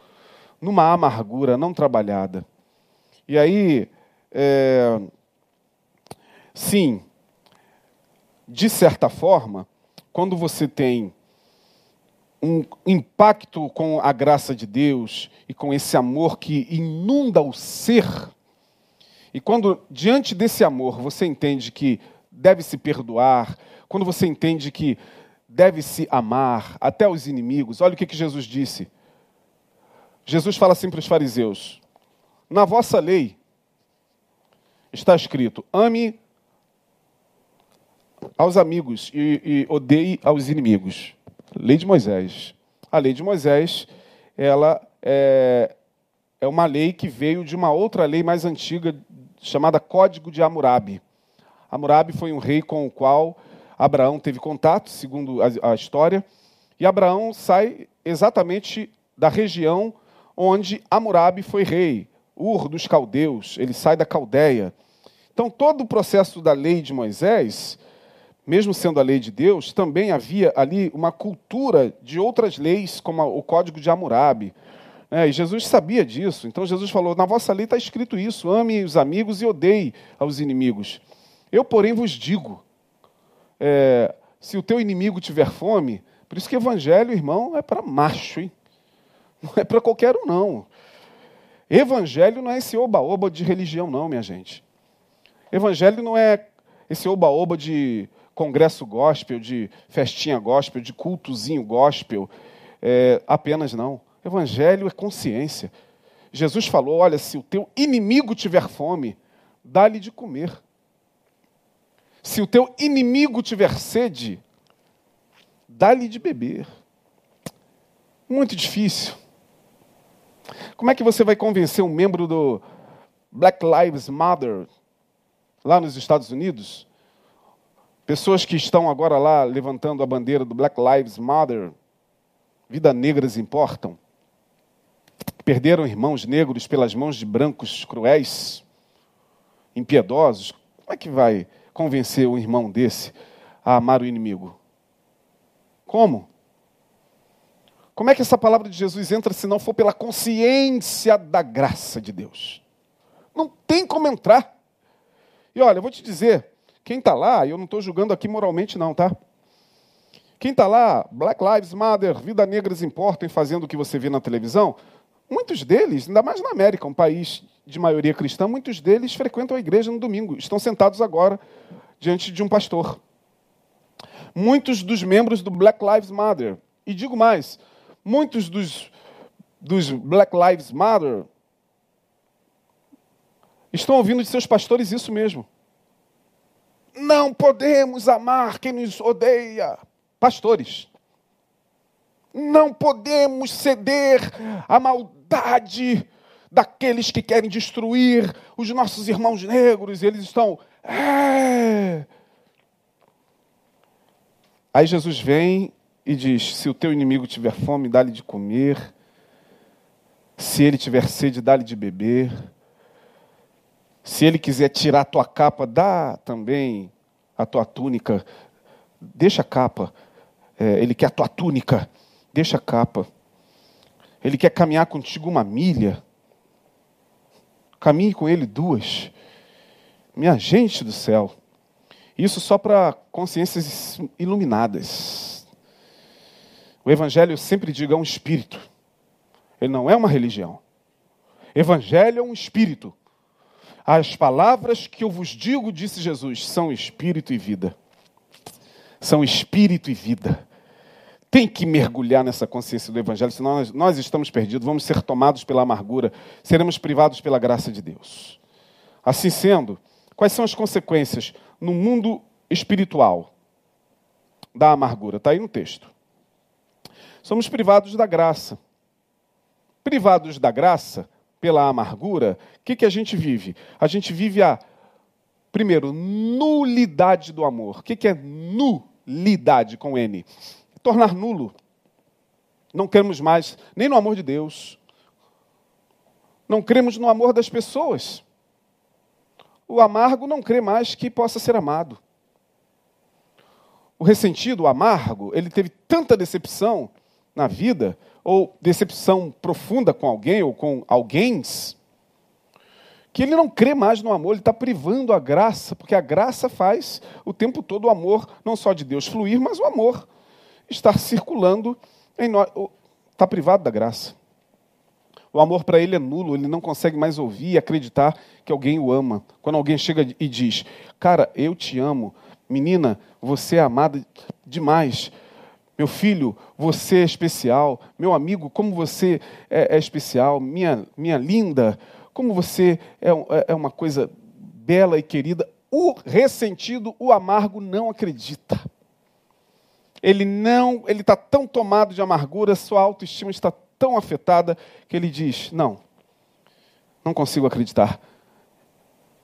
numa amargura não trabalhada. E aí, é, sim, de certa forma, quando você tem um impacto com a graça de Deus e com esse amor que inunda o ser, e quando diante desse amor você entende que deve se perdoar, quando você entende que deve se amar até os inimigos, olha o que, que Jesus disse. Jesus fala assim para os fariseus: na vossa lei está escrito: ame aos amigos e, e odeie aos inimigos. Lei de Moisés. A lei de Moisés, ela é, é uma lei que veio de uma outra lei mais antiga, chamada Código de Hammurabi. Hammurabi foi um rei com o qual Abraão teve contato, segundo a, a história, e Abraão sai exatamente da região onde Hammurabi foi rei, Ur dos caldeus, ele sai da Caldeia. Então, todo o processo da lei de Moisés mesmo sendo a lei de Deus, também havia ali uma cultura de outras leis, como o Código de Hammurabi. É, e Jesus sabia disso. Então Jesus falou: Na vossa lei está escrito isso: ame os amigos e odeie aos inimigos. Eu, porém, vos digo: é, se o teu inimigo tiver fome, por isso que evangelho, irmão, é para macho, hein? Não é para qualquer um, não. Evangelho não é esse oba-oba de religião, não, minha gente. Evangelho não é esse oba-oba de congresso gospel, de festinha gospel, de cultozinho gospel, é, apenas não. Evangelho é consciência. Jesus falou: olha, se o teu inimigo tiver fome, dá-lhe de comer. Se o teu inimigo tiver sede, dá-lhe de beber. Muito difícil. Como é que você vai convencer um membro do Black Lives Matter lá nos Estados Unidos Pessoas que estão agora lá levantando a bandeira do Black Lives Matter, vida negras importam. Perderam irmãos negros pelas mãos de brancos cruéis, impiedosos. Como é que vai convencer um irmão desse a amar o inimigo? Como? Como é que essa palavra de Jesus entra se não for pela consciência da graça de Deus? Não tem como entrar. E olha, eu vou te dizer, quem está lá, eu não estou julgando aqui moralmente, não, tá? Quem está lá, Black Lives Matter, Vida Negras Importam, fazendo o que você vê na televisão, muitos deles, ainda mais na América, um país de maioria cristã, muitos deles frequentam a igreja no domingo, estão sentados agora diante de um pastor. Muitos dos membros do Black Lives Matter, e digo mais, muitos dos, dos Black Lives Matter estão ouvindo de seus pastores isso mesmo. Não podemos amar quem nos odeia. Pastores. Não podemos ceder à maldade daqueles que querem destruir os nossos irmãos negros. Eles estão. É... Aí Jesus vem e diz: Se o teu inimigo tiver fome, dá-lhe de comer. Se ele tiver sede, dá-lhe de beber. Se ele quiser tirar a tua capa, dá também a tua túnica. Deixa a capa. É, ele quer a tua túnica. Deixa a capa. Ele quer caminhar contigo uma milha. Caminhe com ele duas. Minha gente do céu. Isso só para consciências iluminadas. O Evangelho, eu sempre digo, é um espírito. Ele não é uma religião. Evangelho é um espírito. As palavras que eu vos digo, disse Jesus, são espírito e vida. São espírito e vida. Tem que mergulhar nessa consciência do Evangelho, senão nós, nós estamos perdidos, vamos ser tomados pela amargura, seremos privados pela graça de Deus. Assim sendo, quais são as consequências no mundo espiritual da amargura? Está aí no texto. Somos privados da graça. Privados da graça, pela amargura, o que, que a gente vive? A gente vive a, primeiro, nulidade do amor. O que, que é nulidade com N? Tornar nulo. Não queremos mais, nem no amor de Deus, Não cremos no amor das pessoas. O amargo não crê mais que possa ser amado. O ressentido, o amargo, ele teve tanta decepção na vida, ou decepção profunda com alguém ou com alguém, que ele não crê mais no amor, ele está privando a graça, porque a graça faz o tempo todo o amor, não só de Deus fluir, mas o amor estar circulando em nós. Está privado da graça. O amor para ele é nulo, ele não consegue mais ouvir e acreditar que alguém o ama. Quando alguém chega e diz: Cara, eu te amo. Menina, você é amada demais. Meu filho, você é especial. Meu amigo, como você é, é especial. Minha, minha linda, como você é, é, é uma coisa bela e querida. O ressentido, o amargo, não acredita. Ele não, ele está tão tomado de amargura, sua autoestima está tão afetada que ele diz: não, não consigo acreditar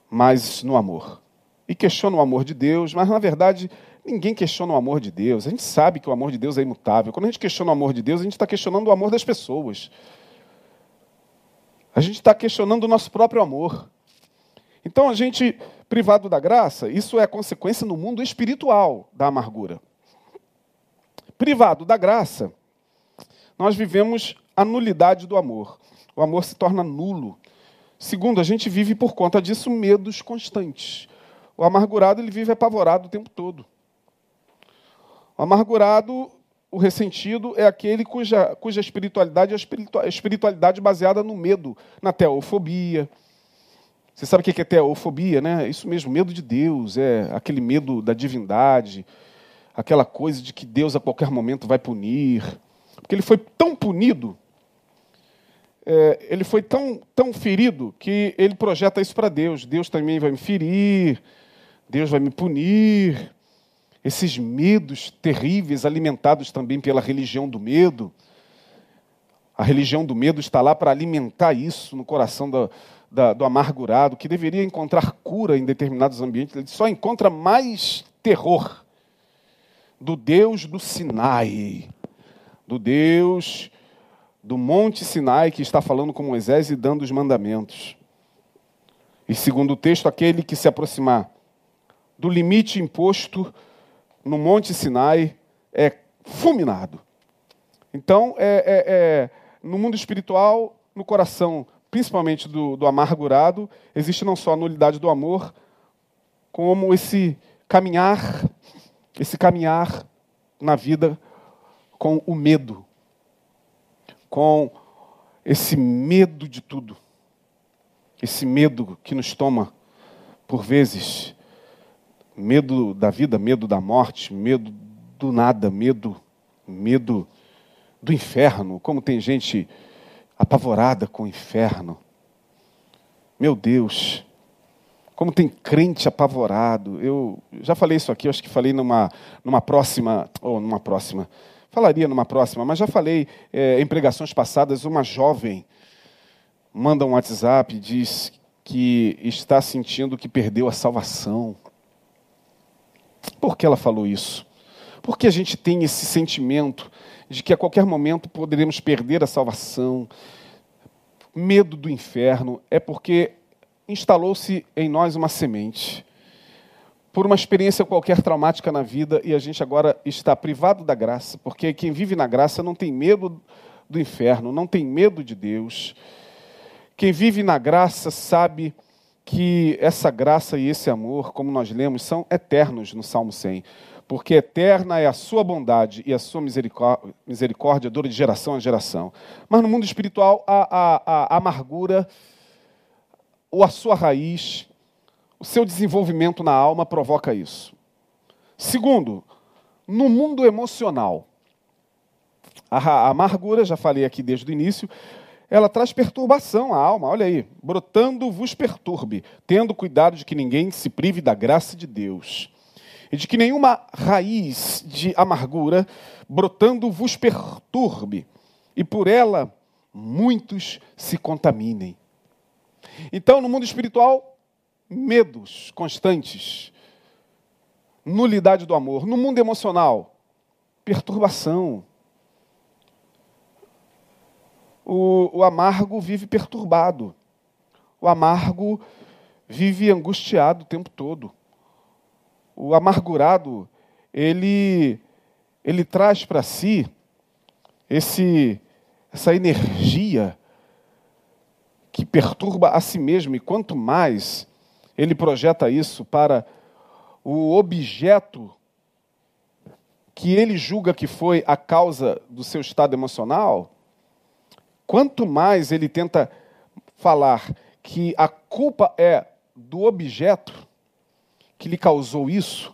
mais no amor. E questiona o amor de Deus, mas na verdade ninguém questiona o amor de Deus. A gente sabe que o amor de Deus é imutável. Quando a gente questiona o amor de Deus, a gente está questionando o amor das pessoas. A gente está questionando o nosso próprio amor. Então, a gente, privado da graça, isso é consequência no mundo espiritual da amargura. Privado da graça, nós vivemos a nulidade do amor. O amor se torna nulo. Segundo, a gente vive por conta disso medos constantes. O amargurado ele vive apavorado o tempo todo. O amargurado o ressentido é aquele cuja, cuja espiritualidade é espiritualidade baseada no medo, na teofobia. Você sabe o que é teofobia, né? Isso mesmo, medo de Deus, é aquele medo da divindade, aquela coisa de que Deus a qualquer momento vai punir. Porque ele foi tão punido, é, ele foi tão, tão ferido, que ele projeta isso para Deus. Deus também vai me ferir, Deus vai me punir esses medos terríveis alimentados também pela religião do medo. A religião do medo está lá para alimentar isso no coração do, da, do amargurado, que deveria encontrar cura em determinados ambientes, ele só encontra mais terror do Deus do Sinai, do Deus do Monte Sinai que está falando com Moisés e dando os mandamentos. E segundo o texto, aquele que se aproximar do limite imposto no Monte Sinai é fulminado. Então, é, é, é, no mundo espiritual, no coração, principalmente do, do amargurado, existe não só a nulidade do amor, como esse caminhar, esse caminhar na vida com o medo, com esse medo de tudo, esse medo que nos toma, por vezes, Medo da vida, medo da morte, medo do nada, medo, medo do inferno. Como tem gente apavorada com o inferno. Meu Deus, como tem crente apavorado. Eu já falei isso aqui, acho que falei numa, numa próxima, ou numa próxima, falaria numa próxima, mas já falei é, em pregações passadas, uma jovem manda um WhatsApp e diz que está sentindo que perdeu a salvação. Por que ela falou isso? Porque a gente tem esse sentimento de que a qualquer momento poderemos perder a salvação, medo do inferno, é porque instalou-se em nós uma semente. Por uma experiência qualquer traumática na vida e a gente agora está privado da graça, porque quem vive na graça não tem medo do inferno, não tem medo de Deus. Quem vive na graça sabe que essa graça e esse amor, como nós lemos, são eternos no Salmo 100. Porque eterna é a sua bondade e a sua misericórdia, dura de geração a geração. Mas no mundo espiritual, a, a, a amargura, ou a sua raiz, o seu desenvolvimento na alma provoca isso. Segundo, no mundo emocional, a amargura, já falei aqui desde o início, ela traz perturbação à alma. Olha aí, brotando vos perturbe, tendo cuidado de que ninguém se prive da graça de Deus. E de que nenhuma raiz de amargura brotando vos perturbe, e por ela muitos se contaminem. Então, no mundo espiritual, medos constantes, nulidade do amor. No mundo emocional, perturbação, O, o amargo vive perturbado. O amargo vive angustiado o tempo todo. O amargurado, ele, ele traz para si esse, essa energia que perturba a si mesmo, e quanto mais ele projeta isso para o objeto que ele julga que foi a causa do seu estado emocional, quanto mais ele tenta falar que a culpa é do objeto que lhe causou isso,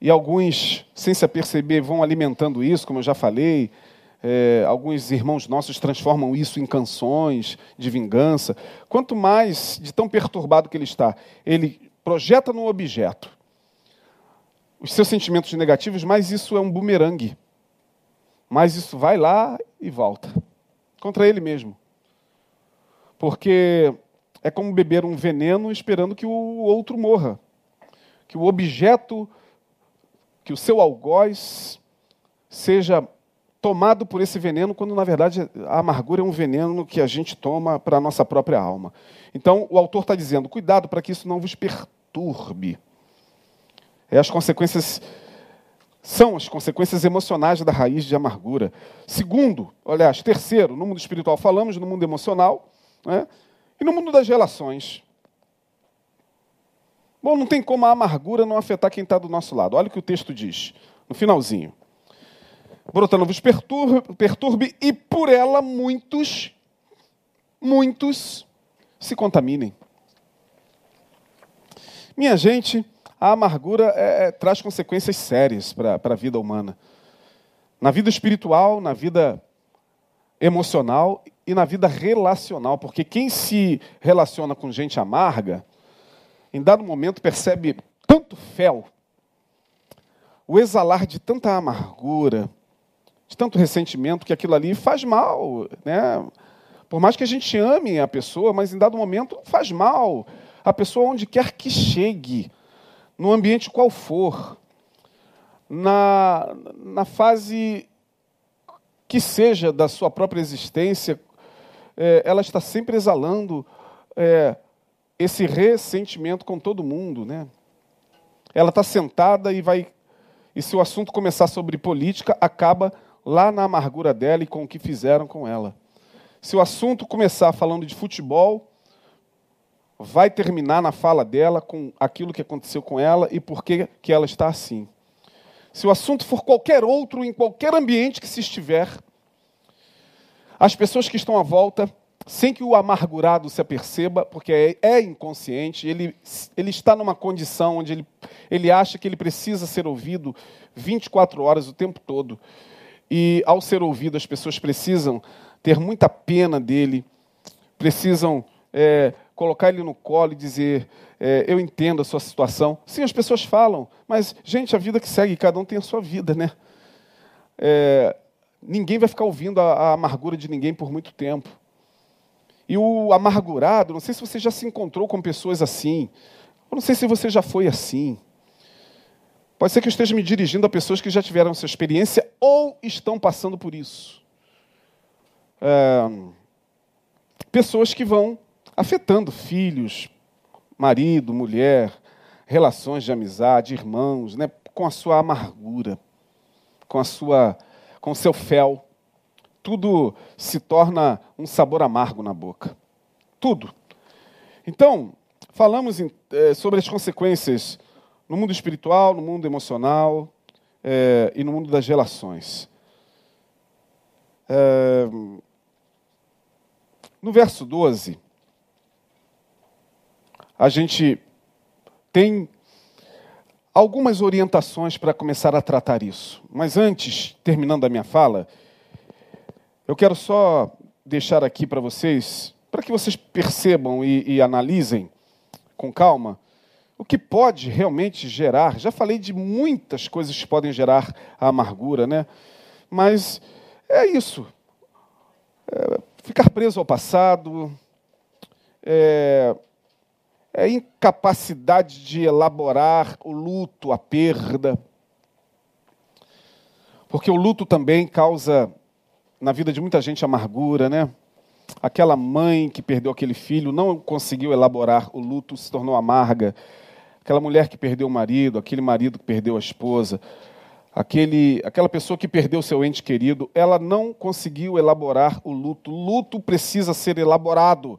e alguns, sem se aperceber, vão alimentando isso, como eu já falei. É, alguns irmãos nossos transformam isso em canções de vingança. Quanto mais de tão perturbado que ele está, ele projeta no objeto os seus sentimentos negativos, mais isso é um bumerangue. Mais isso vai lá e volta contra ele mesmo. Porque é como beber um veneno esperando que o outro morra. Que o objeto, que o seu algoz seja tomado por esse veneno, quando na verdade a amargura é um veneno que a gente toma para a nossa própria alma. Então o autor está dizendo: cuidado para que isso não vos perturbe. É as consequências são as consequências emocionais da raiz de amargura. Segundo, aliás, terceiro, no mundo espiritual falamos, no mundo emocional, né? E no mundo das relações? Bom, não tem como a amargura não afetar quem está do nosso lado. Olha o que o texto diz, no finalzinho. Brotando vos perturbe, perturbe e por ela muitos, muitos se contaminem. Minha gente, a amargura é, é, traz consequências sérias para a vida humana. Na vida espiritual, na vida emocional e na vida relacional, porque quem se relaciona com gente amarga, em dado momento percebe tanto fel, o exalar de tanta amargura, de tanto ressentimento, que aquilo ali faz mal, né? Por mais que a gente ame a pessoa, mas em dado momento faz mal. A pessoa onde quer que chegue, no ambiente qual for, na, na fase que seja da sua própria existência, é, ela está sempre exalando é, esse ressentimento com todo mundo, né? Ela está sentada e vai, e se o assunto começar sobre política, acaba lá na amargura dela e com o que fizeram com ela. Se o assunto começar falando de futebol, vai terminar na fala dela com aquilo que aconteceu com ela e por que, que ela está assim. Se o assunto for qualquer outro, em qualquer ambiente que se estiver, as pessoas que estão à volta, sem que o amargurado se aperceba, porque é, é inconsciente, ele, ele está numa condição onde ele, ele acha que ele precisa ser ouvido 24 horas o tempo todo. E ao ser ouvido, as pessoas precisam ter muita pena dele, precisam é, colocar ele no colo e dizer: é, Eu entendo a sua situação. Sim, as pessoas falam, mas, gente, a vida que segue, cada um tem a sua vida, né? É, ninguém vai ficar ouvindo a, a amargura de ninguém por muito tempo. E o amargurado, não sei se você já se encontrou com pessoas assim, eu não sei se você já foi assim. Pode ser que eu esteja me dirigindo a pessoas que já tiveram essa experiência ou estão passando por isso. É, pessoas que vão afetando filhos, marido, mulher, relações de amizade, irmãos, né, com a sua amargura, com a sua com o seu fel. Tudo se torna um sabor amargo na boca. Tudo. Então, falamos em, é, sobre as consequências no mundo espiritual, no mundo emocional é, e no mundo das relações. É, no verso 12, a gente tem algumas orientações para começar a tratar isso. Mas antes, terminando a minha fala, eu quero só deixar aqui para vocês, para que vocês percebam e, e analisem com calma, o que pode realmente gerar. Já falei de muitas coisas que podem gerar a amargura, né? Mas é isso. É ficar preso ao passado, é, é incapacidade de elaborar o luto, a perda. Porque o luto também causa na vida de muita gente amargura, né? Aquela mãe que perdeu aquele filho não conseguiu elaborar o luto, se tornou amarga. Aquela mulher que perdeu o marido, aquele marido que perdeu a esposa, aquele, aquela pessoa que perdeu seu ente querido, ela não conseguiu elaborar o luto. Luto precisa ser elaborado.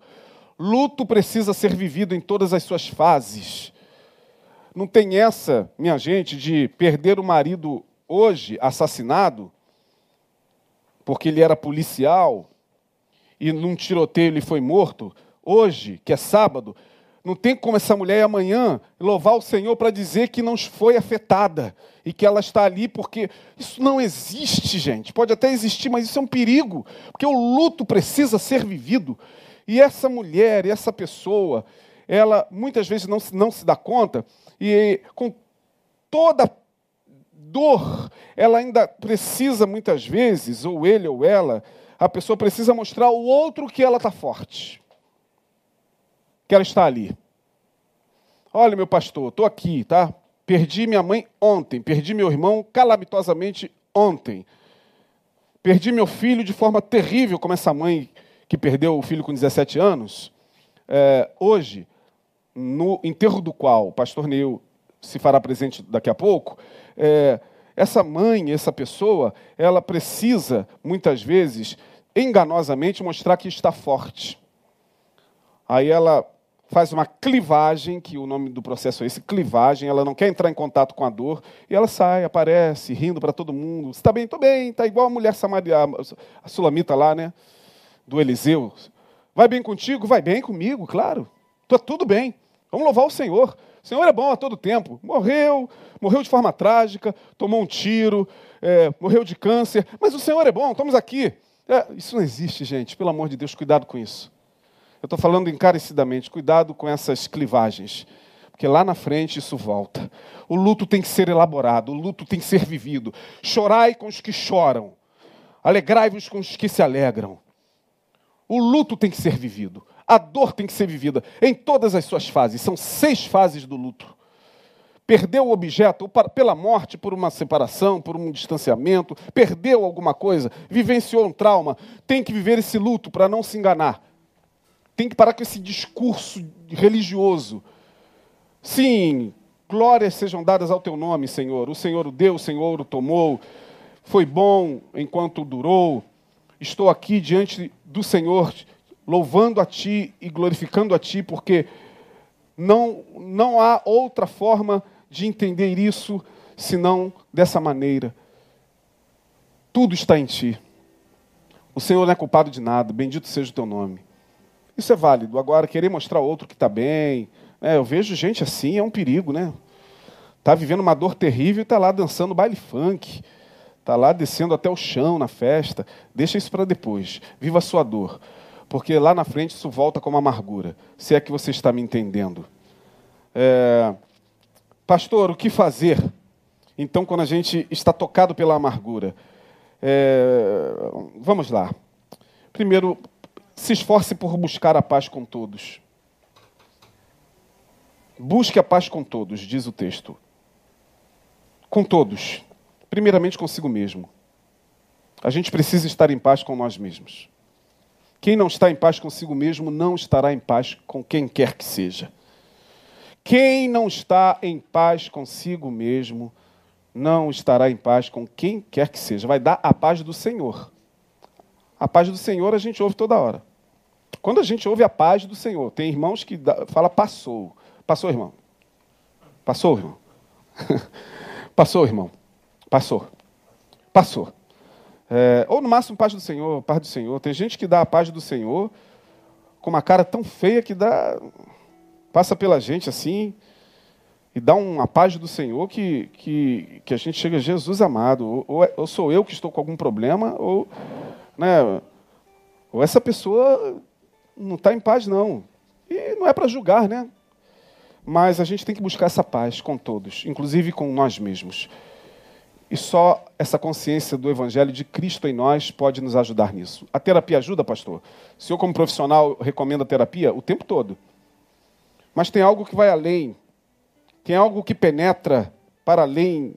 Luto precisa ser vivido em todas as suas fases. Não tem essa, minha gente, de perder o marido hoje assassinado, porque ele era policial e num tiroteio ele foi morto, hoje, que é sábado, não tem como essa mulher amanhã louvar o Senhor para dizer que não foi afetada e que ela está ali porque isso não existe, gente. Pode até existir, mas isso é um perigo, porque o luto precisa ser vivido. E essa mulher, essa pessoa, ela muitas vezes não, não se dá conta e com toda dor, ela ainda precisa muitas vezes, ou ele ou ela, a pessoa precisa mostrar ao outro que ela está forte que ela está ali. Olha, meu pastor, estou aqui, tá? Perdi minha mãe ontem, perdi meu irmão calamitosamente ontem. Perdi meu filho de forma terrível, como essa mãe que perdeu o filho com 17 anos. É, hoje, no enterro do qual o pastor Neil se fará presente daqui a pouco, é, essa mãe, essa pessoa, ela precisa, muitas vezes, enganosamente, mostrar que está forte. Aí ela faz uma clivagem, que o nome do processo é esse, clivagem, ela não quer entrar em contato com a dor, e ela sai, aparece, rindo para todo mundo. Está bem? Estou bem, está igual a mulher samaria, a sulamita lá, né? Do Eliseu. Vai bem contigo? Vai bem comigo, claro. Está tudo bem. Vamos louvar o Senhor. O Senhor é bom a todo tempo. Morreu, morreu de forma trágica, tomou um tiro, é, morreu de câncer, mas o Senhor é bom, estamos aqui. É, isso não existe, gente, pelo amor de Deus, cuidado com isso. Eu estou falando encarecidamente, cuidado com essas clivagens, porque lá na frente isso volta. O luto tem que ser elaborado, o luto tem que ser vivido. Chorai com os que choram, alegrai-vos com os que se alegram. O luto tem que ser vivido, a dor tem que ser vivida em todas as suas fases. São seis fases do luto. Perdeu o objeto pela morte, por uma separação, por um distanciamento, perdeu alguma coisa, vivenciou um trauma, tem que viver esse luto para não se enganar tem que parar com esse discurso religioso. Sim, glórias sejam dadas ao teu nome, Senhor. O Senhor o deu, o Senhor o tomou. Foi bom enquanto durou. Estou aqui diante do Senhor, louvando a Ti e glorificando a Ti, porque não, não há outra forma de entender isso senão dessa maneira. Tudo está em Ti. O Senhor não é culpado de nada, bendito seja o Teu nome. Isso é válido. Agora, querer mostrar ao outro que está bem. Né? Eu vejo gente assim, é um perigo, né? Está vivendo uma dor terrível e está lá dançando baile funk. Está lá descendo até o chão na festa. Deixa isso para depois. Viva a sua dor. Porque lá na frente isso volta como amargura. Se é que você está me entendendo. É... Pastor, o que fazer? Então, quando a gente está tocado pela amargura. É... Vamos lá. Primeiro, se esforce por buscar a paz com todos. Busque a paz com todos, diz o texto. Com todos. Primeiramente consigo mesmo. A gente precisa estar em paz com nós mesmos. Quem não está em paz consigo mesmo não estará em paz com quem quer que seja. Quem não está em paz consigo mesmo não estará em paz com quem quer que seja. Vai dar a paz do Senhor. A paz do Senhor a gente ouve toda hora. Quando a gente ouve a paz do Senhor, tem irmãos que fala passou. Passou, irmão. Passou, irmão. Passou, irmão. Passou. Passou. É, ou no máximo paz do Senhor, paz do Senhor. Tem gente que dá a paz do Senhor com uma cara tão feia que dá passa pela gente assim e dá uma paz do Senhor que, que, que a gente chega, Jesus amado, ou, ou, é, ou sou eu que estou com algum problema, ou né, ou essa pessoa não está em paz, não. E não é para julgar, né? Mas a gente tem que buscar essa paz com todos, inclusive com nós mesmos. E só essa consciência do Evangelho de Cristo em nós pode nos ajudar nisso. A terapia ajuda, pastor? O senhor, como profissional, recomenda terapia o tempo todo. Mas tem algo que vai além. Tem algo que penetra para além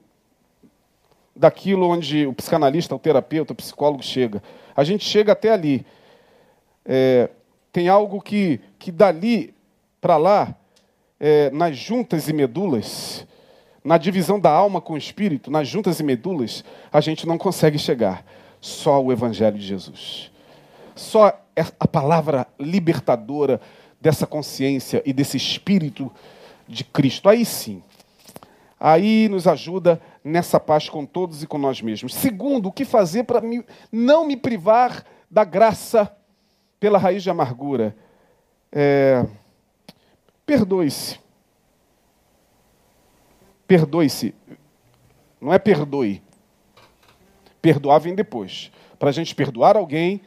daquilo onde o psicanalista, o terapeuta, o psicólogo chega. A gente chega até ali. É, tem algo que, que dali para lá, é, nas juntas e medulas, na divisão da alma com o espírito, nas juntas e medulas, a gente não consegue chegar. Só o Evangelho de Jesus. Só é a palavra libertadora dessa consciência e desse espírito de Cristo. Aí sim. Aí nos ajuda nessa paz com todos e com nós mesmos. Segundo, o que fazer para não me privar da graça pela raiz de amargura? É, Perdoe-se. Perdoe-se. Não é perdoe. Perdoar vem depois. Para a gente perdoar alguém,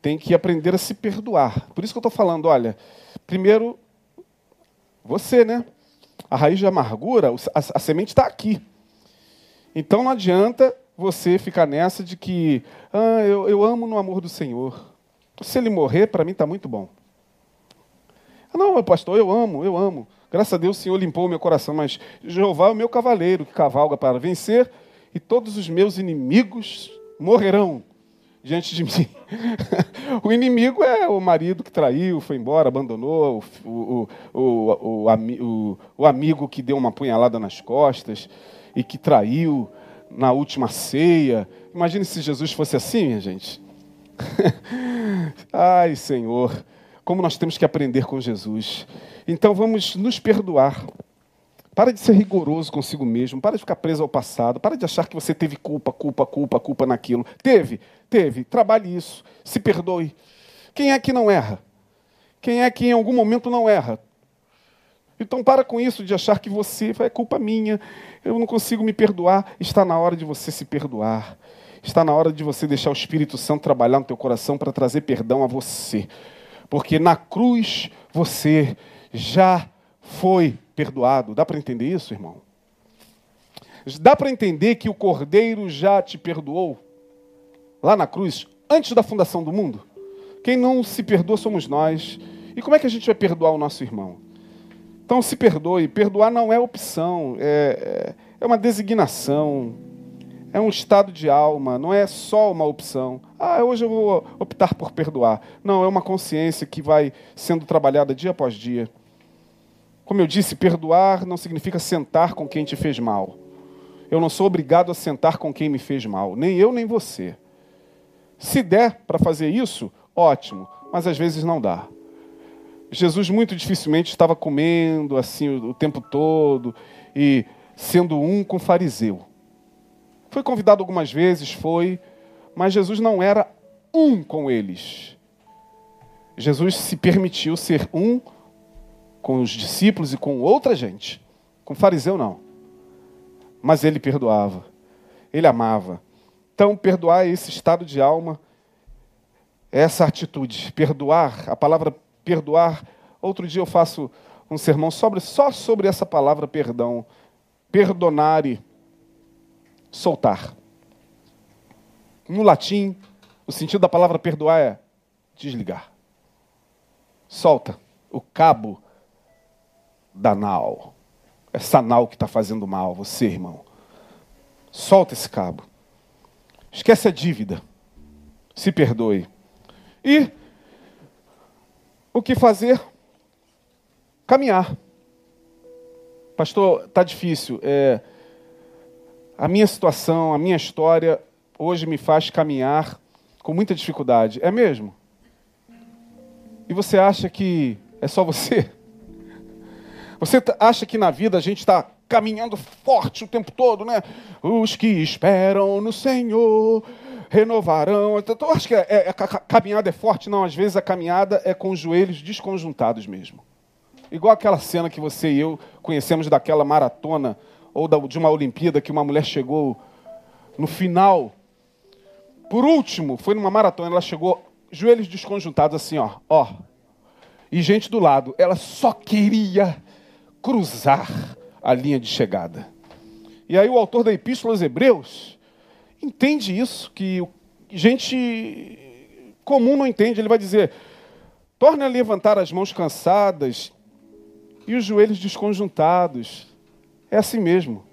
tem que aprender a se perdoar. Por isso que eu estou falando, olha, primeiro, você, né? A raiz de amargura, a, a semente está aqui. Então não adianta você ficar nessa de que ah, eu, eu amo no amor do Senhor. Se ele morrer, para mim está muito bom. Ah, não, pastor, eu amo, eu amo. Graças a Deus o Senhor limpou o meu coração, mas Jeová é o meu cavaleiro que cavalga para vencer, e todos os meus inimigos morrerão diante de mim. o inimigo é o marido que traiu, foi embora, abandonou, o, o, o, o, amigo que deu uma punhalada nas costas e que traiu na última ceia. Imagine se Jesus fosse assim, minha gente. Ai, Senhor, como nós temos que aprender com Jesus. Então vamos nos perdoar. Para de ser rigoroso consigo mesmo, para de ficar preso ao passado, para de achar que você teve culpa, culpa, culpa, culpa naquilo. Teve, teve, trabalhe isso, se perdoe. Quem é que não erra? Quem é que em algum momento não erra? Então para com isso de achar que você é culpa minha, eu não consigo me perdoar. Está na hora de você se perdoar. Está na hora de você deixar o Espírito Santo trabalhar no teu coração para trazer perdão a você. Porque na cruz você já foi perdoado. Dá para entender isso, irmão? Dá para entender que o Cordeiro já te perdoou lá na cruz, antes da fundação do mundo? Quem não se perdoa somos nós. E como é que a gente vai perdoar o nosso irmão? Então se perdoe. Perdoar não é opção, é, é, é uma designação, é um estado de alma, não é só uma opção. Ah, hoje eu vou optar por perdoar. Não, é uma consciência que vai sendo trabalhada dia após dia. Como eu disse, perdoar não significa sentar com quem te fez mal. Eu não sou obrigado a sentar com quem me fez mal, nem eu nem você. Se der para fazer isso, ótimo, mas às vezes não dá. Jesus muito dificilmente estava comendo assim o tempo todo e sendo um com fariseu. Foi convidado algumas vezes, foi, mas Jesus não era um com eles. Jesus se permitiu ser um com os discípulos e com outra gente. Com fariseu, não. Mas ele perdoava, ele amava. Então, perdoar é esse estado de alma, é essa atitude. Perdoar, a palavra perdoar. Outro dia eu faço um sermão sobre, só sobre essa palavra perdão. Perdonare, soltar. No latim, o sentido da palavra perdoar é desligar. Solta o cabo da nau. Essa nau que está fazendo mal, você, irmão. Solta esse cabo. Esquece a dívida. Se perdoe. E o que fazer? Caminhar. Pastor, está difícil. É, a minha situação, a minha história, hoje me faz caminhar com muita dificuldade. É mesmo? E você acha que é só você? Você acha que na vida a gente está caminhando forte o tempo todo, né? Os que esperam no Senhor renovarão. Eu acho que é, é, a caminhada é forte. Não, às vezes a caminhada é com os joelhos desconjuntados mesmo. Igual aquela cena que você e eu conhecemos daquela maratona ou de uma Olimpíada que uma mulher chegou no final. Por último, foi numa maratona, ela chegou joelhos desconjuntados assim, ó, ó. E gente do lado, ela só queria cruzar a linha de chegada. E aí o autor da Epístola aos Hebreus entende isso, que gente comum não entende. Ele vai dizer: torne a levantar as mãos cansadas e os joelhos desconjuntados. É assim mesmo.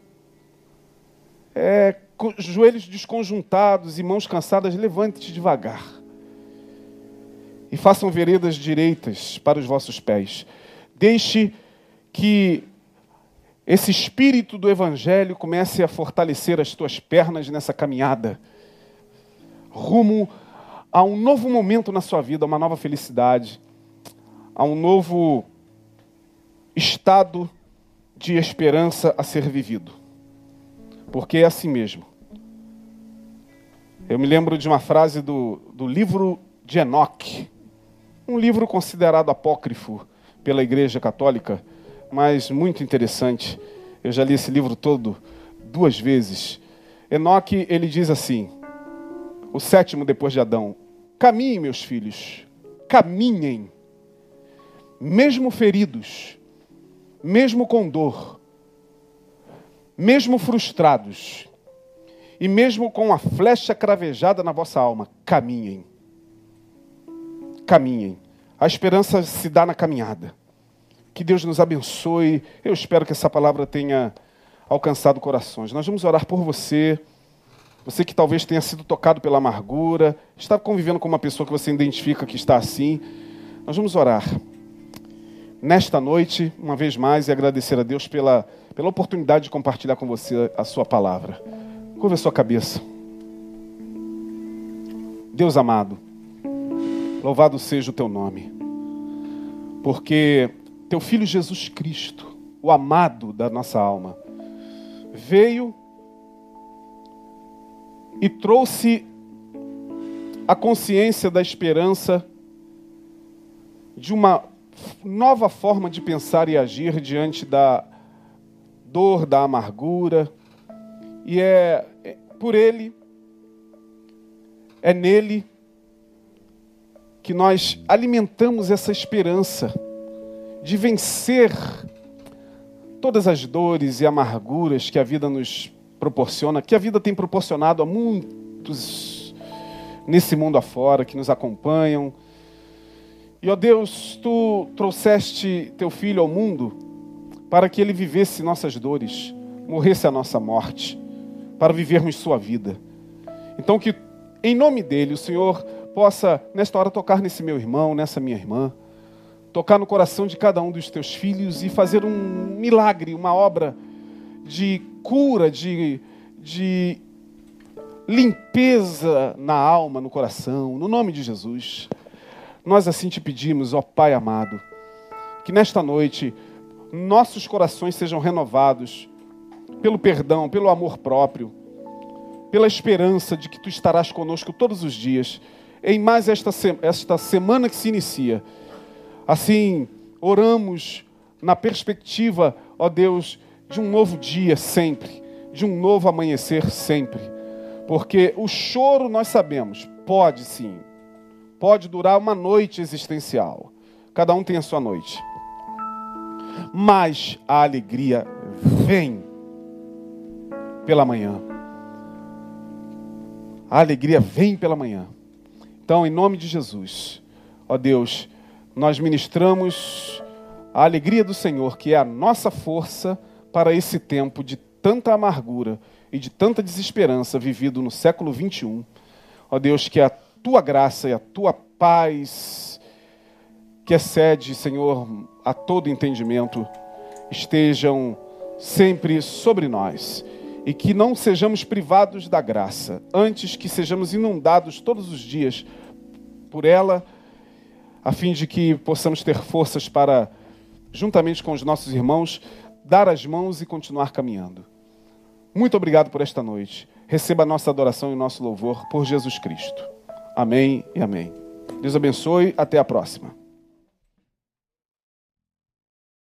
É joelhos desconjuntados e mãos cansadas, levante-te devagar. E façam veredas direitas para os vossos pés. Deixe que esse espírito do Evangelho comece a fortalecer as tuas pernas nessa caminhada, rumo a um novo momento na sua vida, a uma nova felicidade, a um novo estado de esperança a ser vivido. Porque é assim mesmo. Eu me lembro de uma frase do, do livro de Enoque, um livro considerado apócrifo pela Igreja Católica, mas muito interessante. Eu já li esse livro todo duas vezes. Enoque, ele diz assim, o sétimo depois de Adão: Caminhem, meus filhos, caminhem, mesmo feridos, mesmo com dor, mesmo frustrados, e mesmo com a flecha cravejada na vossa alma, caminhem. Caminhem. A esperança se dá na caminhada. Que Deus nos abençoe. Eu espero que essa palavra tenha alcançado corações. Nós vamos orar por você. Você que talvez tenha sido tocado pela amargura, está convivendo com uma pessoa que você identifica que está assim. Nós vamos orar. Nesta noite, uma vez mais, e agradecer a Deus pela, pela oportunidade de compartilhar com você a sua palavra. Curva a sua cabeça. Deus amado, louvado seja o teu nome, porque teu filho Jesus Cristo, o amado da nossa alma, veio e trouxe a consciência da esperança de uma nova forma de pensar e agir diante da dor, da amargura. E é, é por ele, é nele que nós alimentamos essa esperança de vencer todas as dores e amarguras que a vida nos proporciona, que a vida tem proporcionado a muitos nesse mundo afora que nos acompanham. E ó Deus, tu trouxeste teu filho ao mundo para que ele vivesse nossas dores, morresse a nossa morte, para vivermos sua vida. Então que em nome dele o Senhor possa nesta hora tocar nesse meu irmão, nessa minha irmã tocar no coração de cada um dos teus filhos e fazer um milagre, uma obra de cura, de, de limpeza na alma, no coração, no nome de Jesus. Nós assim te pedimos, ó Pai amado, que nesta noite nossos corações sejam renovados pelo perdão, pelo amor próprio, pela esperança de que tu estarás conosco todos os dias, em mais esta, esta semana que se inicia Assim, oramos na perspectiva, ó Deus, de um novo dia sempre, de um novo amanhecer sempre. Porque o choro, nós sabemos, pode sim, pode durar uma noite existencial. Cada um tem a sua noite. Mas a alegria vem pela manhã. A alegria vem pela manhã. Então, em nome de Jesus, ó Deus, nós ministramos a alegria do Senhor, que é a nossa força para esse tempo de tanta amargura e de tanta desesperança vivido no século 21. Ó Deus, que a tua graça e a tua paz, que excede, Senhor, a todo entendimento, estejam sempre sobre nós e que não sejamos privados da graça, antes que sejamos inundados todos os dias por ela a fim de que possamos ter forças para, juntamente com os nossos irmãos, dar as mãos e continuar caminhando. Muito obrigado por esta noite. Receba a nossa adoração e o nosso louvor por Jesus Cristo. Amém e amém. Deus abençoe. Até a próxima.